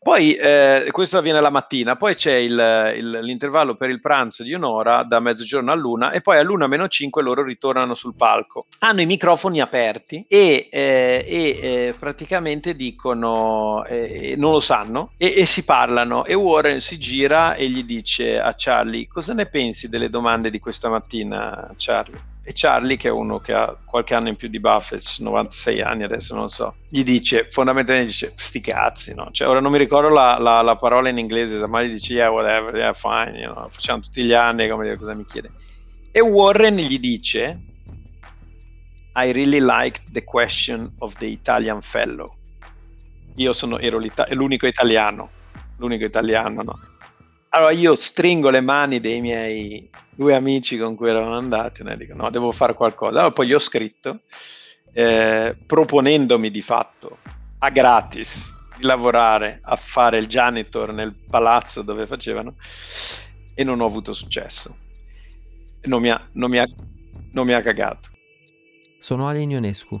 Poi eh, questo avviene la mattina, poi c'è il, il, l'intervallo per il pranzo di un'ora da mezzogiorno all'una e poi all'una meno 5 loro ritornano sul palco. Hanno i microfoni aperti e, eh, e eh, praticamente dicono, eh, non lo sanno, e, e si parlano e Warren si gira e gli dice a Charlie cosa ne pensi delle domande di questa mattina Charlie? E Charlie, che è uno che ha qualche anno in più di Buffett, 96 anni adesso, non so, gli dice, fondamentalmente dice, sti cazzi, no? Cioè, ora non mi ricordo la, la, la parola in inglese, ma gli dice, yeah, whatever, yeah, fine, you know, facciamo tutti gli anni, come dire, cosa mi chiede. E Warren gli dice, I really liked the question of the Italian fellow. Io sono, ero l'unico italiano, l'unico italiano, no? Allora io stringo le mani dei miei due amici con cui eravamo andati e dico no, devo fare qualcosa. Allora poi gli ho scritto eh, proponendomi di fatto a gratis di lavorare a fare il janitor nel palazzo dove facevano e non ho avuto successo. Non mi ha, non mi ha, non mi ha cagato. Sono Alin Ionescu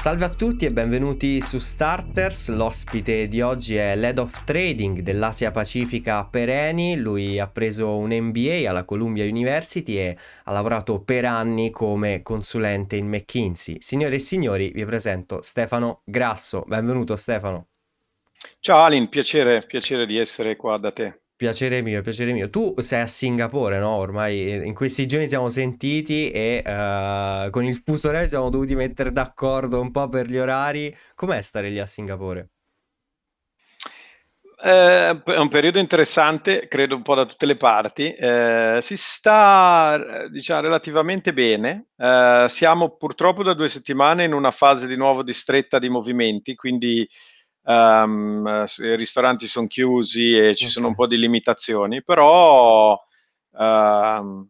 Salve a tutti e benvenuti su Starters. L'ospite di oggi è l'Head of Trading dell'Asia Pacifica per Eni. Lui ha preso un MBA alla Columbia University e ha lavorato per anni come consulente in McKinsey. Signore e signori, vi presento Stefano Grasso. Benvenuto Stefano. Ciao Alin, piacere, piacere di essere qua da te. Piacere mio, piacere mio. Tu sei a Singapore, no? Ormai in questi giorni siamo sentiti e uh, con il fuso orario siamo dovuti mettere d'accordo un po' per gli orari. Com'è stare lì a Singapore? Eh, è un periodo interessante, credo un po' da tutte le parti. Eh, si sta, diciamo, relativamente bene. Eh, siamo purtroppo da due settimane in una fase di nuovo di stretta di movimenti, quindi um, i ristoranti sono chiusi e ci okay. sono un po' di limitazioni, però uh,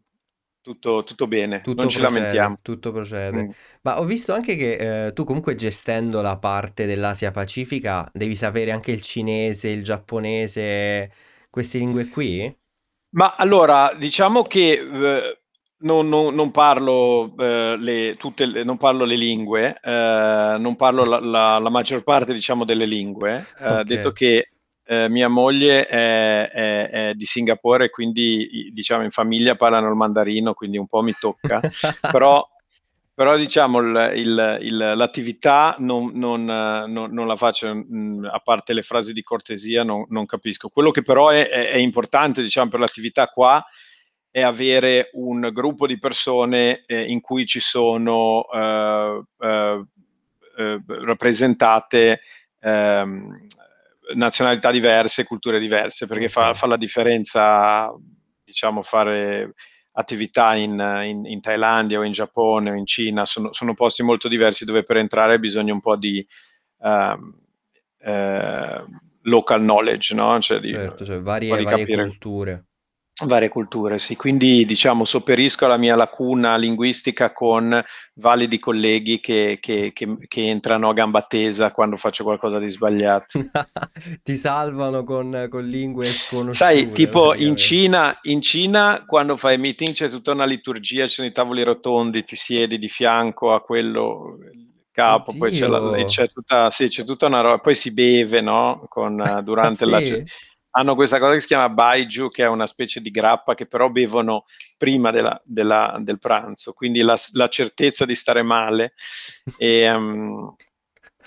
tutto, tutto, bene, tutto non procede, ci lamentiamo. Tutto procede. Mm. Ma ho visto anche che eh, tu comunque gestendo la parte dell'Asia Pacifica devi sapere anche il cinese, il giapponese, queste lingue qui? Ma allora, diciamo che eh, non, non, non parlo, eh, le, tutte le, non parlo le lingue, eh, non parlo la, la, la, maggior parte diciamo, delle lingue, eh, okay. detto che eh, mia moglie è, è, è, di Singapore, quindi diciamo in famiglia parlano il mandarino, quindi un po' mi tocca, però, però diciamo il, il, il, l'attività non, non, non, la faccio, mm, a parte le frasi di cortesia, non, capisco. Quello che però è, è importante diciamo, per l'attività qua è avere un gruppo di persone eh, in cui ci sono eh, eh, eh rappresentate ehm, nazionalità diverse, culture diverse, perché fa, fa, la differenza, diciamo, fare attività in, in, in, Thailandia o in Giappone o in Cina, sono, sono, posti molto diversi dove per entrare bisogna un po' di um, eh, local knowledge, no? Cioè, di, certo, cioè varie, varie culture. Varie culture, sì. Quindi diciamo sopperisco alla mia lacuna linguistica con validi colleghi che, che, che, che entrano a gamba tesa quando faccio qualcosa di sbagliato. Ti salvano con, con lingue sconosciute. Sai, tipo in Cina, in Cina quando fai meeting c'è tutta una liturgia, ci sono i tavoli rotondi, ti siedi di fianco a quello capo, Oddio. poi c'è, la, c'è, tutta, sì, c'è tutta una roba, poi si beve, no? Con, durante ah, sì? la hanno questa cosa che si chiama baiju, che è una specie di grappa che però bevono prima della, della, del pranzo, quindi la, la, certezza di stare male. E, um,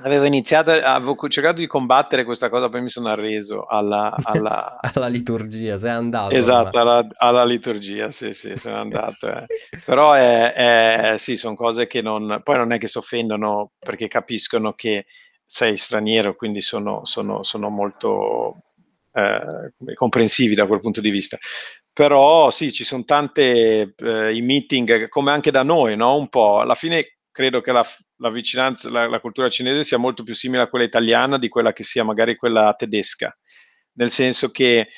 avevo iniziato, avevo cercato di combattere questa cosa, poi mi sono arreso alla, alla... alla liturgia, sei andato. Esatto, alla, alla, liturgia, sì, sì, sono andato. Eh. Però è, è, sì, sono cose che non, poi non è che si offendono perché capiscono che sei straniero, quindi sono, sono, sono molto eh, comprensivi da quel punto di vista. Però sì, ci sono tante eh, i meeting, come anche da noi, no? Un po'. Alla fine credo che la, la vicinanza, la, la, cultura cinese sia molto più simile a quella italiana di quella che sia magari quella tedesca, nel senso che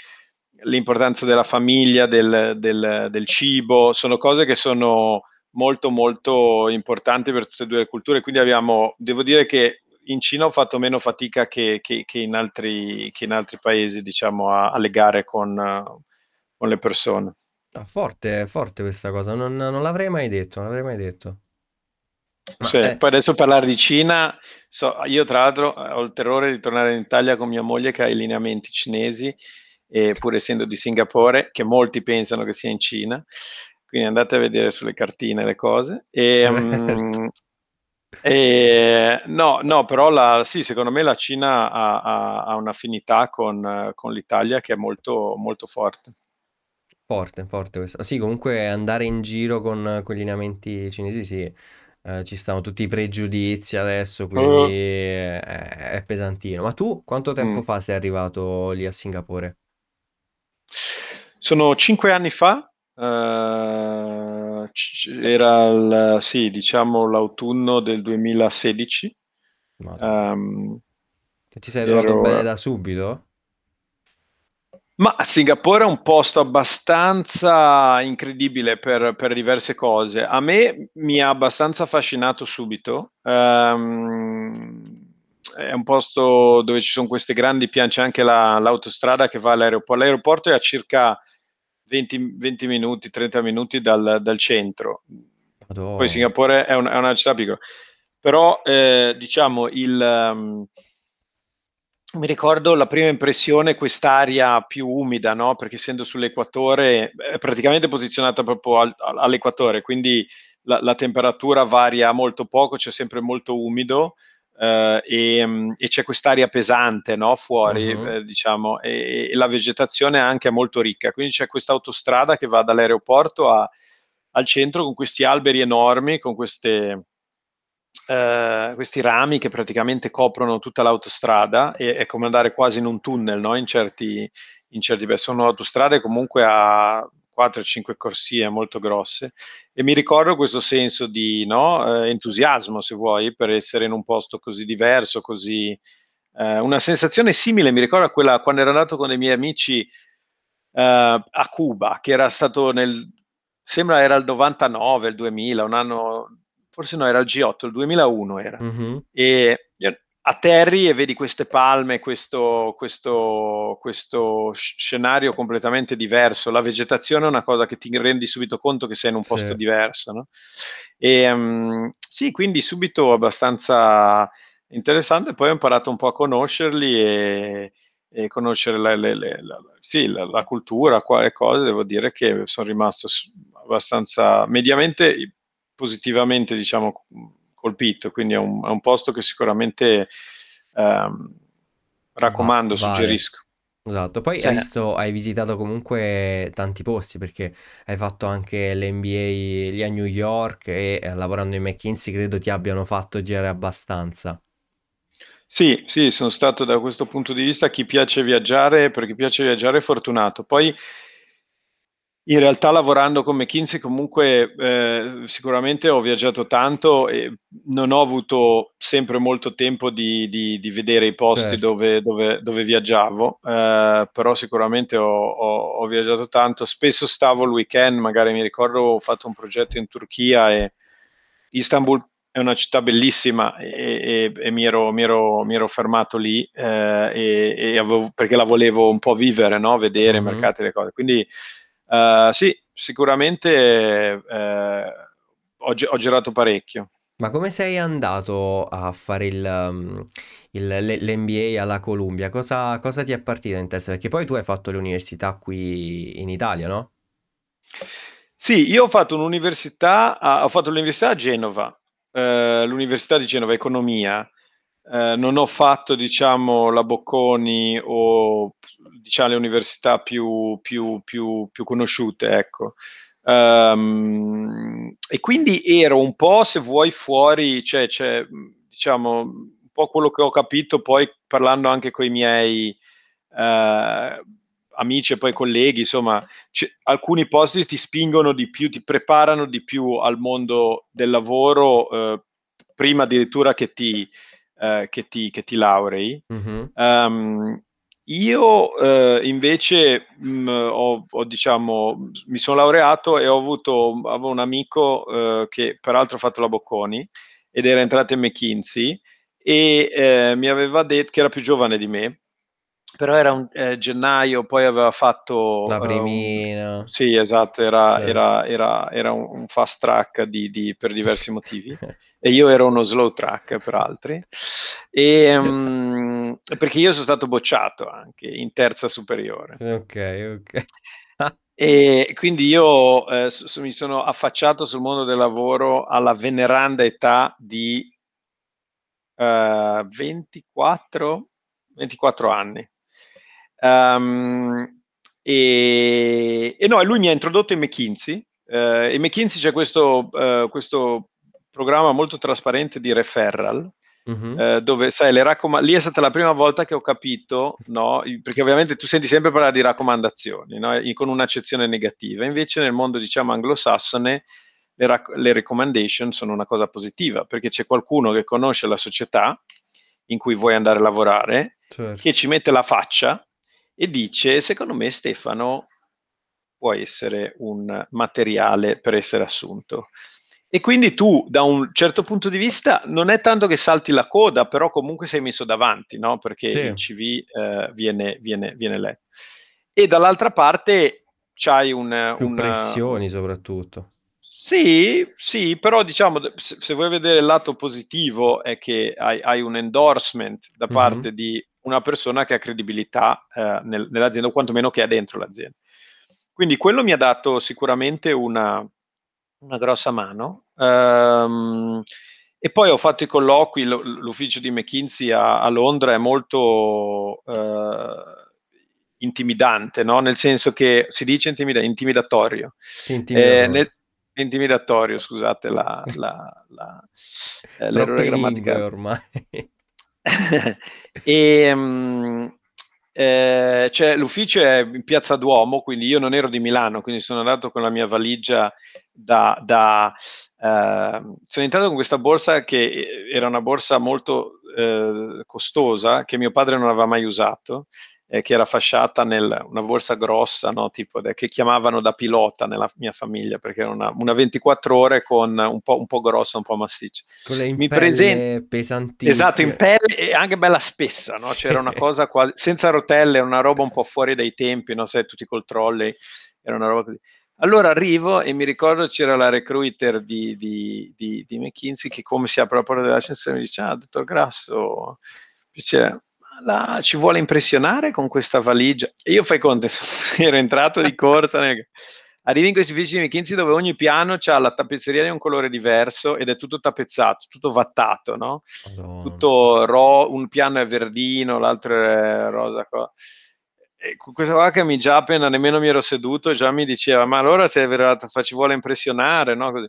l'importanza della famiglia, del, del, del cibo, sono cose che sono molto molto importanti per tutte e due le culture, quindi abbiamo, devo dire che in Cina ho fatto meno fatica che, che, che, in, altri, che in, altri, paesi, diciamo, a, a legare con, con, le persone. Ah, forte, forte questa cosa, non, non l'avrei mai detto, non l'avrei mai detto. Ma, sì, eh... Poi adesso parlare di Cina, so, io tra l'altro ho il terrore di tornare in Italia con mia moglie che ha i lineamenti cinesi, e pur essendo di Singapore, che molti pensano che sia in Cina, quindi andate a vedere sulle cartine le cose. E, um, e, no, no, però la, sì, secondo me la Cina ha, ha, ha un'affinità con, con, l'Italia che è molto, molto forte. Forte, forte questa. Sì, comunque andare in giro con, con gli lineamenti cinesi, sì. Eh, ci stanno tutti i pregiudizi adesso, quindi uh. è, è, pesantino. Ma tu quanto tempo mm. fa sei arrivato lì a Singapore? Sono cinque anni fa, eh, era il, sì, diciamo l'autunno del 2016. Um, ti sei trovato ero... bene da subito? Ma Singapore è un posto abbastanza incredibile per, per, diverse cose. A me mi ha abbastanza affascinato subito. Um, è un posto dove ci sono queste grandi piante, c'è anche la, l'autostrada che va all'aeroporto. L'aeroporto è a circa 20, 20 minuti, 30 minuti dal, dal centro. Madonna. Poi Singapore è, un, è, una città piccola. Però, eh, diciamo, il... Um, mi ricordo la prima impressione, quest'aria più umida, no? Perché essendo sull'equatore, è praticamente posizionata proprio al, all'equatore, quindi la, la, temperatura varia molto poco, c'è sempre molto umido eh, e, e, c'è quest'aria pesante, no? Fuori, uh-huh. eh, diciamo, e, e, la vegetazione è anche molto ricca. Quindi c'è questa autostrada che va dall'aeroporto a, al centro con questi alberi enormi, con queste eh, questi rami che praticamente coprono tutta l'autostrada e è come andare quasi in un tunnel, no? in certi, in certi sono autostrade comunque a 4-5 corsie molto grosse e mi ricordo questo senso di no, eh, entusiasmo, se vuoi, per essere in un posto così diverso, così... Eh, una sensazione simile, mi ricordo a quella quando ero andato con dei miei amici eh, a Cuba, che era stato nel... sembra era il 99, il 2000, un anno forse no, era il G8, il 2001 era. Mm-hmm. E atterri e vedi queste palme, questo, questo, questo, scenario completamente diverso. La vegetazione è una cosa che ti rendi subito conto che sei in un sì. posto diverso. No? E, um, sì, quindi subito abbastanza interessante. Poi ho imparato un po' a conoscerli e, e conoscere la, le, le, la, sì, la, la cultura, quale cose. Devo dire che sono rimasto abbastanza mediamente positivamente diciamo, colpito, quindi è un, è un posto che sicuramente ehm, raccomando, Va, suggerisco. Esatto, poi hai, visto, hai visitato comunque tanti posti perché hai fatto anche l'NBA lì a New York e eh, lavorando in McKinsey credo ti abbiano fatto girare abbastanza. Sì, sì, sono stato da questo punto di vista chi piace viaggiare, per chi piace viaggiare è fortunato. Poi in realtà lavorando con McKinsey comunque eh, sicuramente ho viaggiato tanto e non ho avuto sempre molto tempo di, di, di vedere i posti certo. dove, dove, dove, viaggiavo, eh, però sicuramente ho, ho, ho, viaggiato tanto. Spesso stavo il weekend, magari mi ricordo ho fatto un progetto in Turchia e Istanbul è una città bellissima e, e, e mi, ero, mi, ero, mi, ero, fermato lì eh, e, avevo, perché la volevo un po' vivere, no? vedere mm-hmm. i mercati e le cose. Quindi Uh, sì, sicuramente eh, ho, ho, girato parecchio. Ma come sei andato a fare il, um, il, l'MBA alla Columbia? Cosa, cosa ti è partito in testa? Perché poi tu hai fatto l'università qui in Italia, no? Sì, io ho fatto un'università, ho fatto l'università a Genova, eh, l'Università di Genova Economia, eh, non ho fatto, diciamo, la Bocconi o diciamo, le università più, più, più, più conosciute, ecco. Um, e quindi ero un po', se vuoi, fuori, cioè, cioè, diciamo, un po' quello che ho capito poi parlando anche con i miei uh, amici e poi colleghi, insomma, alcuni posti ti spingono di più, ti preparano di più al mondo del lavoro uh, prima addirittura che ti, eh, che, ti, che, ti, laurei. Mm-hmm. Um, io eh, invece mh, mm, ho, ho, diciamo, mi sono laureato e ho avuto avevo un amico eh, che peraltro ha fatto la Bocconi ed era entrato in McKinsey e eh, mi aveva detto che era più giovane di me, però era un eh, gennaio, poi aveva fatto... La primina. Uh, sì, esatto, era, certo. era, era, era un, un, fast track di, di, per diversi motivi e io ero uno slow track per altri, e, um, perché io sono stato bocciato anche in terza superiore. Ok, ok. E quindi io eh, so, mi sono affacciato sul mondo del lavoro alla veneranda età di uh, 24, 24 anni. Um, e, e, no, lui mi ha introdotto in McKinsey. Uh, in McKinsey c'è questo, uh, questo programma molto trasparente di referral, Uh-huh. Eh, dove sai, le raccom- lì è stata la prima volta che ho capito, no? perché ovviamente tu senti sempre parlare di raccomandazioni, no? con un'accezione negativa, invece nel mondo diciamo anglosassone le, rac- le recommendation sono una cosa positiva, perché c'è qualcuno che conosce la società in cui vuoi andare a lavorare, certo. che ci mette la faccia e dice, secondo me Stefano può essere un materiale per essere assunto. E quindi tu, da un certo punto di vista, non è tanto che salti la coda, però comunque sei messo davanti, no? Perché sì. il CV eh, viene, viene, viene, letto. E dall'altra parte c'hai un... Più una... pressioni soprattutto. Sì, sì, però diciamo, se, se, vuoi vedere il lato positivo è che hai, hai un endorsement da mhm. parte mm-hmm. di una persona che ha credibilità eh, nel, nell'azienda, o quantomeno che è dentro l'azienda. Quindi quello mi ha dato sicuramente una, una grossa mano. Um, e poi ho fatto i colloqui, l'ufficio di McKinsey a, a Londra è molto uh, intimidante, no? nel senso che si dice intimida- intimidatorio. Eh, nel, intimidatorio, scusate la, la, la, eh, l'errore grammaticale. ormai. e, um, eh, cioè, l'ufficio è in Piazza Duomo, quindi io non ero di Milano, quindi sono andato con la mia valigia da... da eh, sono entrato con questa borsa che era una borsa molto eh, costosa, che mio padre non aveva mai usato, eh, che era fasciata in una borsa grossa, no? tipo de, che chiamavano da pilota nella mia famiglia, perché era una, una 24 ore con un po', un po', grossa, un po' massiccia. Con le Mi presen- pesantissime. Esatto, in pelle e anche bella spessa, no? Sì. c'era una cosa quasi, senza rotelle, una roba un po' fuori dai tempi, no? sai, tutti col trolley, era una roba così. Allora arrivo e mi ricordo c'era la recruiter di, di, di, di McKinsey che come si apre la porta dell'ascensore mi dice, ah, dottor Grasso, piacere la, ci vuole impressionare con questa valigia. E io fai conto, ero entrato di corsa. Nel... Arrivi in questi uffici di McKinsey dove ogni piano ha la tappezzeria di un colore diverso ed è tutto tappezzato, tutto vattato, no? Madonna. Tutto ro- un piano è verdino, l'altro è rosa. Co- e questa qua che mi già appena nemmeno mi ero seduto, già mi diceva: Ma allora se ci vuole impressionare, no? Così.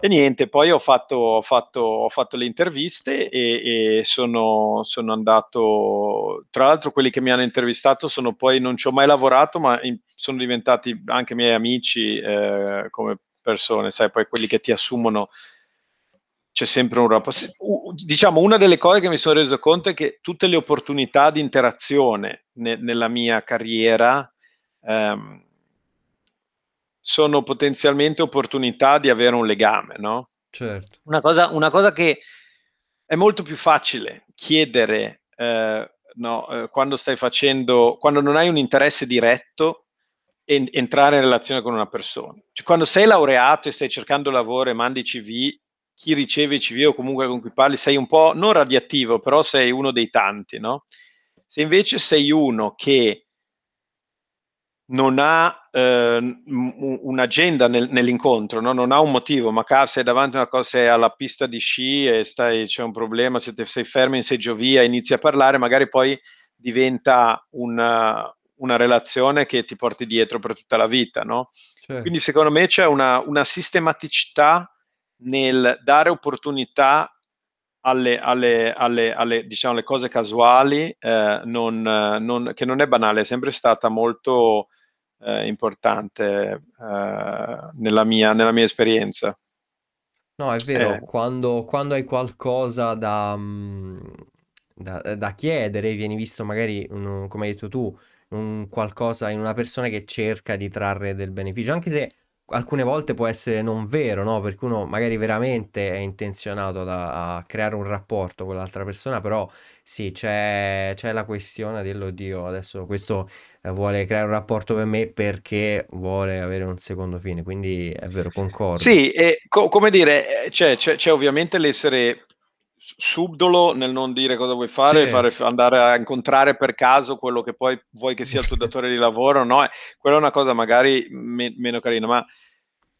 E niente, poi ho fatto, ho fatto, ho fatto le interviste e, e sono, sono, andato, tra l'altro quelli che mi hanno intervistato sono poi, non ci ho mai lavorato, ma in, sono diventati anche miei amici eh, come persone, sai, poi quelli che ti assumono c'è sempre un rapporto. Diciamo, una delle cose che mi sono reso conto è che tutte le opportunità di interazione ne, nella mia carriera ehm, sono potenzialmente opportunità di avere un legame, no? Certo. Una cosa, una cosa che è molto più facile chiedere eh, no, eh, quando stai facendo, quando non hai un interesse diretto, en- entrare in relazione con una persona. Cioè, quando sei laureato e stai cercando lavoro e mandi CV, chi riceve i CV o comunque con cui parli, sei un po' non radioattivo, però sei uno dei tanti, no? Se invece sei uno che non ha eh, un'agenda nel, nell'incontro, no? non ha un motivo, ma sei davanti a una cosa, sei alla pista di sci e stai, c'è un problema, se te, sei fermo in seggiovia, inizi a parlare, magari poi diventa una, una relazione che ti porti dietro per tutta la vita. No? Certo. Quindi secondo me c'è una, una sistematicità nel dare opportunità alle, alle, alle, alle diciamo, cose casuali, eh, non, non, che non è banale, è sempre stata molto eh, importante eh, nella, mia, nella, mia, esperienza. No, è vero, eh. quando, quando, hai qualcosa da, mm, da, da, chiedere, vieni visto magari, un, come hai detto tu, un qualcosa in una persona che cerca di trarre del beneficio, anche se alcune volte può essere non vero, no? Perché uno magari veramente è intenzionato da, a creare un rapporto con l'altra persona, però sì, c'è, c'è la questione dell'oddio, adesso questo eh, vuole creare un rapporto per me perché vuole avere un secondo fine, quindi è vero, concordo. Sì, e co- come dire, eh, c'è, c'è, c'è ovviamente l'essere subdolo nel non dire cosa vuoi fare, sì. fare, andare a incontrare per caso quello che poi vuoi che sia il tuo datore di lavoro, no? Eh, quella è una cosa magari me- meno carina, ma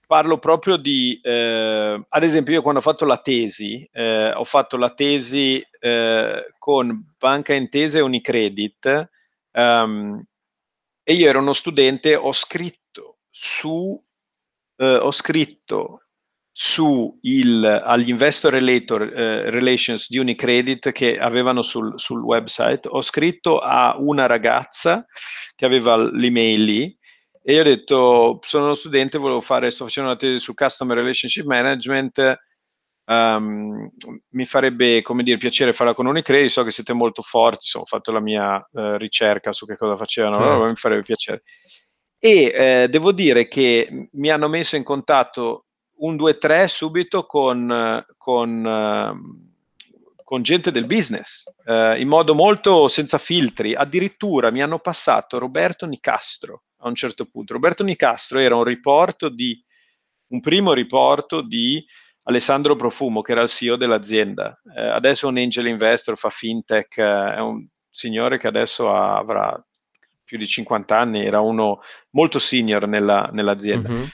parlo proprio di, eh, ad esempio io quando ho fatto la tesi, eh, ho fatto la tesi eh, con Banca Intesa e Unicredit um, e io ero uno studente, ho scritto su, eh, ho scritto su il, agli investor relator, eh, relations di Unicredit che avevano sul, sul, website, ho scritto a una ragazza che aveva l'email lì e io ho detto sono uno studente, volevo fare, sto facendo una tesi su Customer Relationship Management, um, mi farebbe come dire piacere farla con Unicredit, so che siete molto forti, insomma, ho fatto la mia uh, ricerca su che cosa facevano, certo. allora mi farebbe piacere. E eh, devo dire che mi hanno messo in contatto un 2-3 subito con, con, con, gente del business, eh, in modo molto senza filtri. Addirittura mi hanno passato Roberto Nicastro a un certo punto. Roberto Nicastro era un riporto di, un primo riporto di Alessandro Profumo, che era il CEO dell'azienda. Eh, adesso è un angel investor, fa fintech, eh, è un signore che adesso ha, avrà più di 50 anni, era uno molto senior nella, nell'azienda. Mm-hmm.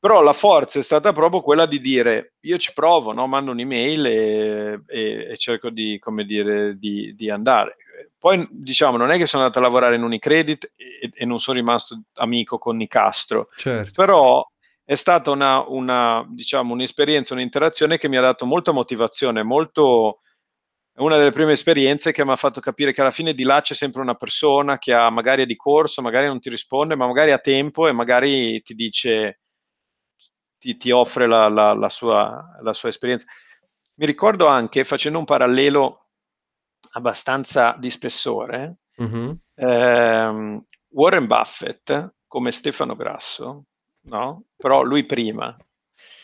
Però la forza è stata proprio quella di dire io ci provo, no? mando un'email e, e, e cerco di, come dire, di, di, andare. Poi diciamo, non è che sono andato a lavorare in Unicredit e, e non sono rimasto amico con Nicastro, certo. però è stata una, una, diciamo, un'esperienza, un'interazione che mi ha dato molta motivazione, molto, una delle prime esperienze che mi ha fatto capire che alla fine di là c'è sempre una persona che ha magari è di corso, magari non ti risponde, ma magari ha tempo e magari ti dice ti, ti offre la, la, la, sua, la sua esperienza. Mi ricordo anche, facendo un parallelo abbastanza di spessore, mm-hmm. ehm, Warren Buffett, come Stefano Grasso, no? però lui prima,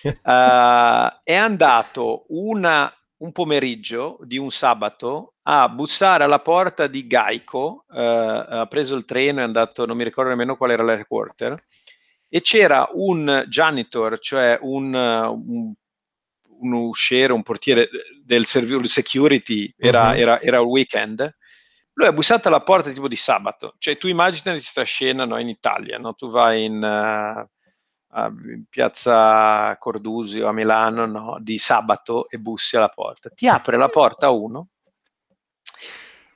uh, è andato una, un pomeriggio di un sabato a bussare alla porta di Geico, uh, ha preso il treno e è andato, non mi ricordo nemmeno qual era l'headquarter, e c'era un janitor, cioè un, un, un usciere, un portiere del servizio security, era, uh-huh. era, era il weekend, lui ha bussato alla porta tipo di sabato, cioè tu immagini questa scena no, in Italia, no? tu vai in, uh, in, piazza Cordusio a Milano no? di sabato e bussi alla porta, ti apre la porta uno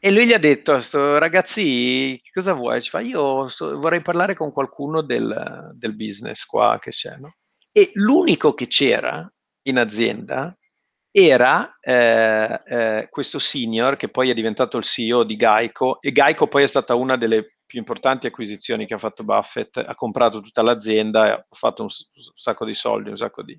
e lui gli ha detto a sto ragazzi, cosa vuoi? Ci fa, io so, vorrei parlare con qualcuno del, del business qua che c'è, no? E l'unico che c'era in azienda era eh, eh, questo senior che poi è diventato il CEO di Geico e Geico poi è stata una delle più importanti acquisizioni che ha fatto Buffett, ha comprato tutta l'azienda ha fatto un, un sacco di soldi, un sacco di...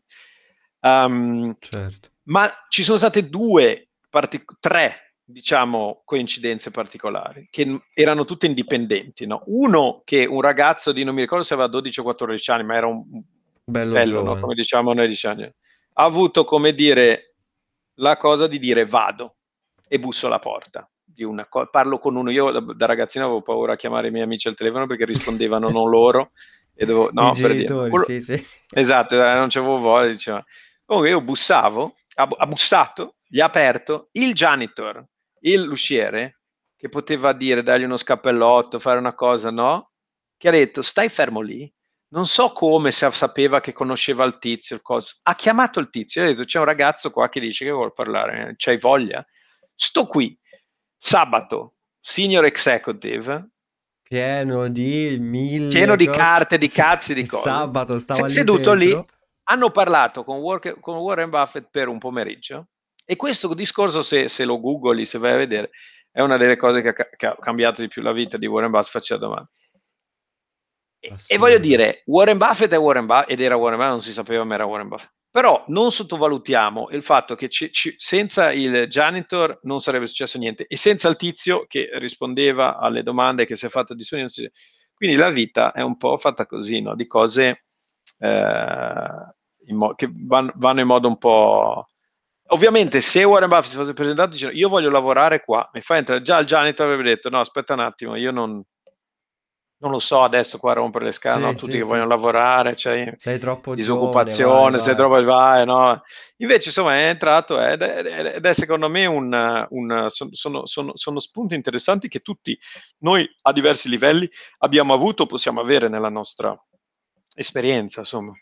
Um, certo. Ma ci sono state due, partic- tre diciamo, coincidenze particolari, che erano tutte indipendenti. No? Uno che un ragazzo di, non mi ricordo se aveva 12 o 14 anni, ma era un bello, bello no? come diciamo noi diciamo, ha avuto, come dire, la cosa di dire vado e busso alla porta. Di una co- parlo con uno, io da, da, ragazzino avevo paura a chiamare i miei amici al telefono perché rispondevano non loro. E dovevo, no, I per genitori, dire, quello, sì, sì. Esatto, eh, non c'avevo voglia. Diceva. Comunque io bussavo, ha, ha bussato, gli ha aperto, il janitor il l'usciere che poteva dire, dargli uno scappellotto, fare una cosa, no? Che ha detto, stai fermo lì. Non so come, se sapeva che conosceva il tizio, il coso. Ha chiamato il tizio, ha detto, c'è un ragazzo qua che dice che vuole parlare, c'hai voglia? Sto qui, sabato, senior executive, pieno di mille pieno di carte, di cazzi, di cose. Sabato stava lì seduto dentro. lì. Hanno parlato con Warren Buffett per un pomeriggio e questo discorso, se, se, lo googli, se vai a vedere, è una delle cose che ha, che ha cambiato di più la vita di Warren Buffett, faceva domande. E, e, voglio dire, Warren Buffett è Warren Buffett, ed era Warren Buffett, non si sapeva ma era Warren Buffett. Però non sottovalutiamo il fatto che ci, ci, senza il janitor non sarebbe successo niente e senza il tizio che rispondeva alle domande che si è fatto disponibile. Quindi la vita è un po' fatta così, no? di cose eh, mo- che van- vanno in modo un po'... Ovviamente se Warren Buffett si fosse presentato dicendo io voglio lavorare qua, mi fa entrare, già il janitor avrebbe detto no aspetta un attimo, io non, non lo so adesso qua rompere le scale, Sì, no? tutti sì, che vogliono sì. lavorare, cioè, Sei troppo disoccupazione, giovane, sei vai, troppo vai, no? Invece insomma è entrato ed è, ed è secondo me un, un- son- sono, sono- sono spunti interessanti che tutti noi a diversi livelli abbiamo avuto, possiamo avere nella nostra esperienza, insomma.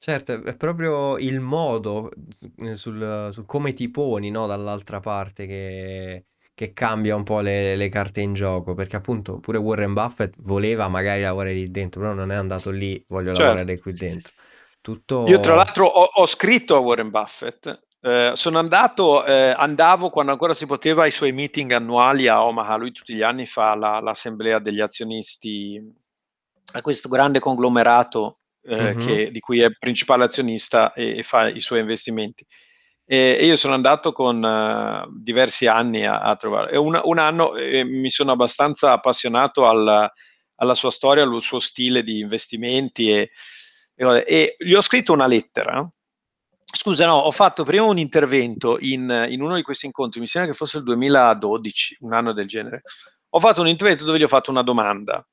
Certo, è- proprio il modo eh, sul, sul come ti poni, no, dall'altra parte che, che cambia un po' le, le carte in gioco, perché appunto pure Warren Buffett voleva magari lavorare lì dentro, però non è andato lì, voglio Certo. lavorare qui dentro. Tutto... Io tra l'altro ho, ho scritto a Warren Buffett, eh, sono andato, eh, andavo quando ancora si poteva ai suoi meeting annuali a Omaha, lui tutti gli anni fa la- l'assemblea degli azionisti a questo grande conglomerato eh, Mhm. che- di cui è principale azionista e, e fa i suoi investimenti. E, e io sono andato con eh, diversi anni a, a trovare. Un, un anno eh, mi sono abbastanza appassionato al- alla sua storia, al suo stile di investimenti e, e gli ho scritto una lettera. Scusa, no, ho fatto prima un intervento in, in uno di questi incontri, mi sembra che fosse il 2012, un anno del genere. Ho fatto un intervento dove gli ho fatto una domanda.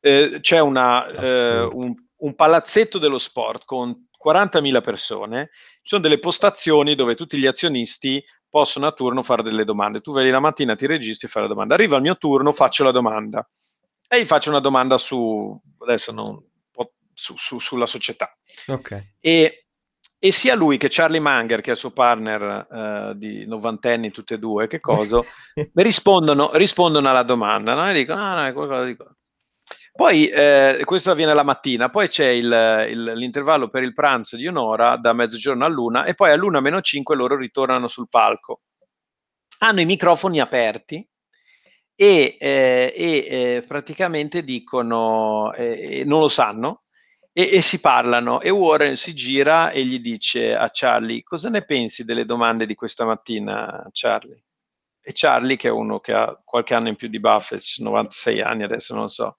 Eh, c'è una, eh, un, un palazzetto dello sport con 40.000 persone, ci sono delle postazioni dove tutti gli azionisti possono a turno fare delle domande. Tu vedi la mattina, ti registri e fai la domanda. Arriva il mio turno, faccio la domanda. E gli faccio una domanda su, adesso non, su- su- sulla società. Ok. E, e sia lui che Charlie Munger, che è il suo partner eh, di novantenni, tutte e due, che cosa, mi rispondono, rispondono alla domanda, no? E dicono, ah, no, è qualcosa di. Poi, eh, questo avviene la mattina, poi c'è il- il- l'intervallo per il pranzo di un'ora, da mezzogiorno all'una, e poi all'una meno 5 loro ritornano sul palco. Hanno i microfoni aperti e, eh, e, eh, praticamente dicono, eh, non lo sanno, e, e si parlano e Warren si gira e gli dice a Charlie cosa ne pensi delle domande di questa mattina Charlie? E Charlie che è uno che ha qualche anno in più di Buffett, 96 anni adesso non so,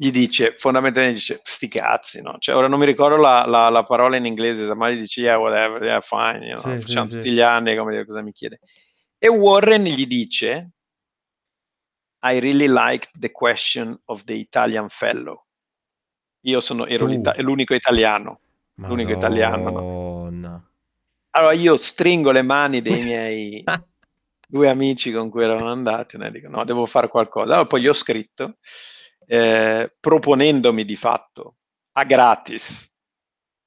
gli dice fondamentalmente dice sti cazzi no? cioè, ora non mi ricordo la, la, la parola in inglese ma gli dice yeah whatever, yeah fine you know, Sì, sì, facciamo sì. tutti gli anni come dire cosa mi chiede e Warren gli dice I really liked the question of the Italian fellow io sono, ero l'ita- l'unico italiano L'unico italiano, no? Madonna. Allora io stringo le mani dei miei due amici con cui eravamo andati e dico no, devo fare qualcosa. Allora poi gli ho scritto eh, proponendomi di fatto a gratis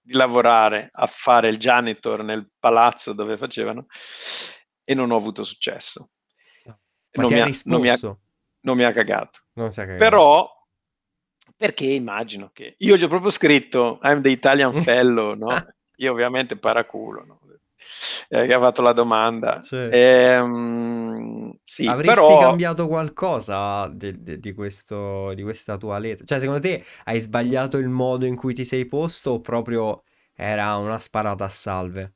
di lavorare a fare il janitor nel palazzo dove facevano e non ho avuto successo. Non, mi ha non, mi ha, risposto? non mi ha cagato. Non che... Però, perché immagino che io gli ho proprio scritto I'm the Italian fellow, no? Io ovviamente paraculo, no? Eh, che ha fatto la domanda. Sì. Ehm, sì, Avresti però cambiato qualcosa de- de- di, questo, di questa tua lettera? Cioè, secondo te hai sbagliato il modo in cui ti sei posto o proprio era una sparata a salve?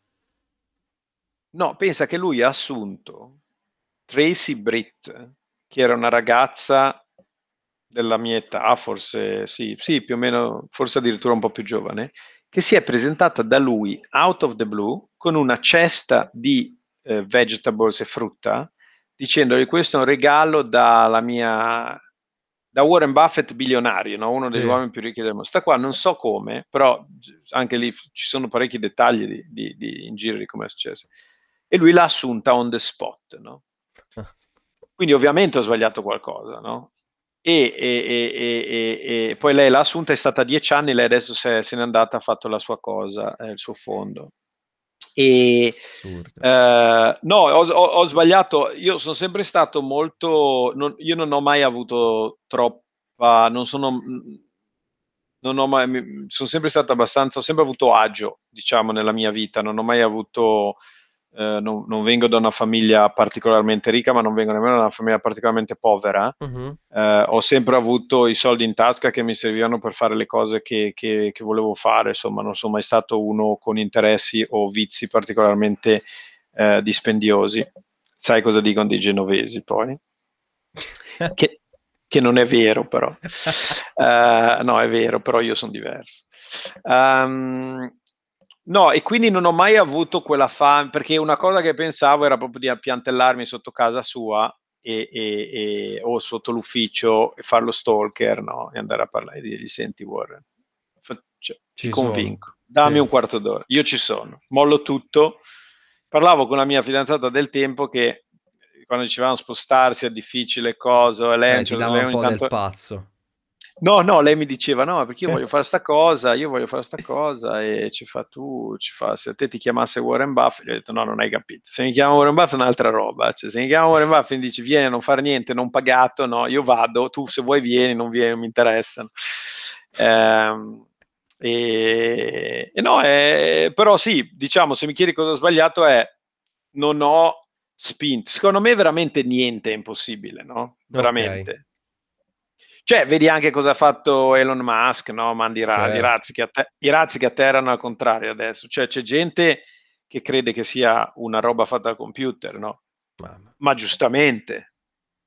no, pensa che lui ha assunto Tracy Britt, che era una ragazza della mia età, forse sì, sì, più o meno, forse addirittura un po' più giovane, che si è presentata da lui out of the blue con una cesta di eh, vegetables e frutta, dicendogli questo è un regalo dalla mia da Warren Buffett bilionario, no? uno degli Sì. uomini più ricchi del mondo. Sta qua non so come, però anche lì ci sono parecchi dettagli di, di, di, in giro di come è successo. E lui l'ha assunta on the spot, no? Quindi ovviamente ho sbagliato qualcosa, no? E, e, e, e, poi lei l'ha assunta, è stata dieci anni, lei adesso se, se n'è andata, ha fatto la sua cosa, eh, il suo fondo. E eh, no, ho, ho, ho, sbagliato. Io sono sempre stato molto. Non, io non ho mai avuto troppa. Non sono. Non ho mai. Sono sempre stato abbastanza. Ho sempre avuto agio, diciamo, nella mia vita. Non ho mai avuto. Eh, non, non, vengo da una famiglia particolarmente ricca, ma non vengo nemmeno da una famiglia particolarmente povera. Uh-huh. Eh, ho sempre avuto i soldi in tasca che mi servivano per fare le cose che, che, che, volevo fare. Insomma, non sono mai stato uno con interessi o vizi particolarmente eh, dispendiosi. Sai cosa dicono dei genovesi poi? che, che non è vero però. uh, no, è vero, però io sono diverso. Um, no, e quindi non ho mai avuto quella fame, perché una cosa che pensavo era proprio di appiantellarmi sotto casa sua e, e, e, o sotto l'ufficio e fare lo stalker, no? E andare a parlare e dirgli, senti Warren, cioè, ti convinco, dammi sì. un quarto d'ora, io ci sono, mollo tutto. Parlavo con la mia fidanzata del tempo che quando dicevamo spostarsi è difficile, cosa, e lei, eh, ti dava un po' intanto... del pazzo. No, no, lei mi diceva no, perché io voglio fare sta cosa, io voglio fare sta cosa e ci fa tu, ci fa, se a te ti chiamasse Warren Buffett, gli ho detto no, non hai capito, se mi chiama Warren Buffett è un'altra roba, cioè se mi chiama Warren Buffett mi dici vieni a non fare niente, non pagato, no, io vado, tu se vuoi vieni, non vieni, non mi interessano. Ehm, e, e, no, è, però sì, diciamo, se mi chiedi cosa ho sbagliato è non ho spinto. Secondo me veramente niente è impossibile, no? Veramente. Okay. Cioè, vedi anche cosa ha fatto Elon Musk, no? Mandi ra- certo. i, razzi che att- i razzi che atterrano al contrario adesso. Cioè, c'è gente che crede che sia una roba fatta al computer, no? Mamma. Ma giustamente,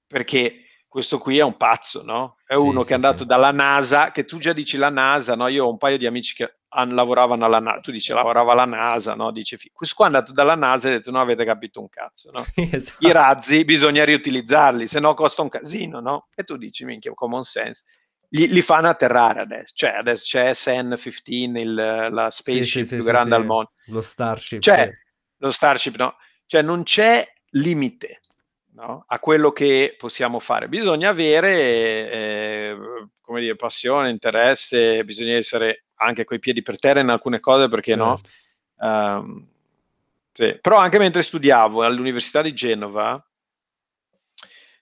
perché questo qui è un pazzo, no? È sì, uno sì, che è andato sì. dalla NASA, che tu già dici la NASA, no? Io ho un paio di amici che an- lavoravano alla NASA, tu dici lavorava alla NASA, no? Dice, questo qua è andato dalla NASA e ha detto no avete capito un cazzo, no? esatto. I razzi bisogna riutilizzarli, se no costa un casino, no? E tu dici, minchia, common sense. Li, li fanno atterrare adesso, cioè adesso c'è SN-15, il, la spaceship più grande al mondo. Lo Starship. Cioè, lo Starship, no? Cioè non c'è limite no? a quello che possiamo fare. Bisogna avere, eh, come dire, passione, interesse, bisogna essere anche coi piedi per terra in alcune cose, perché certo. no? Um, sì. Però anche mentre studiavo all'Università di Genova,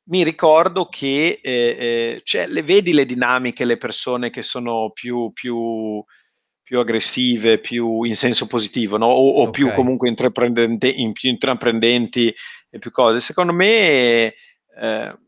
mi ricordo che eh, eh, cioè, le, vedi le dinamiche, le persone che sono più, più, più aggressive, più in senso positivo, no? o, o okay. più comunque intraprendenti, in più intraprendenti e più cose. Secondo me, eh,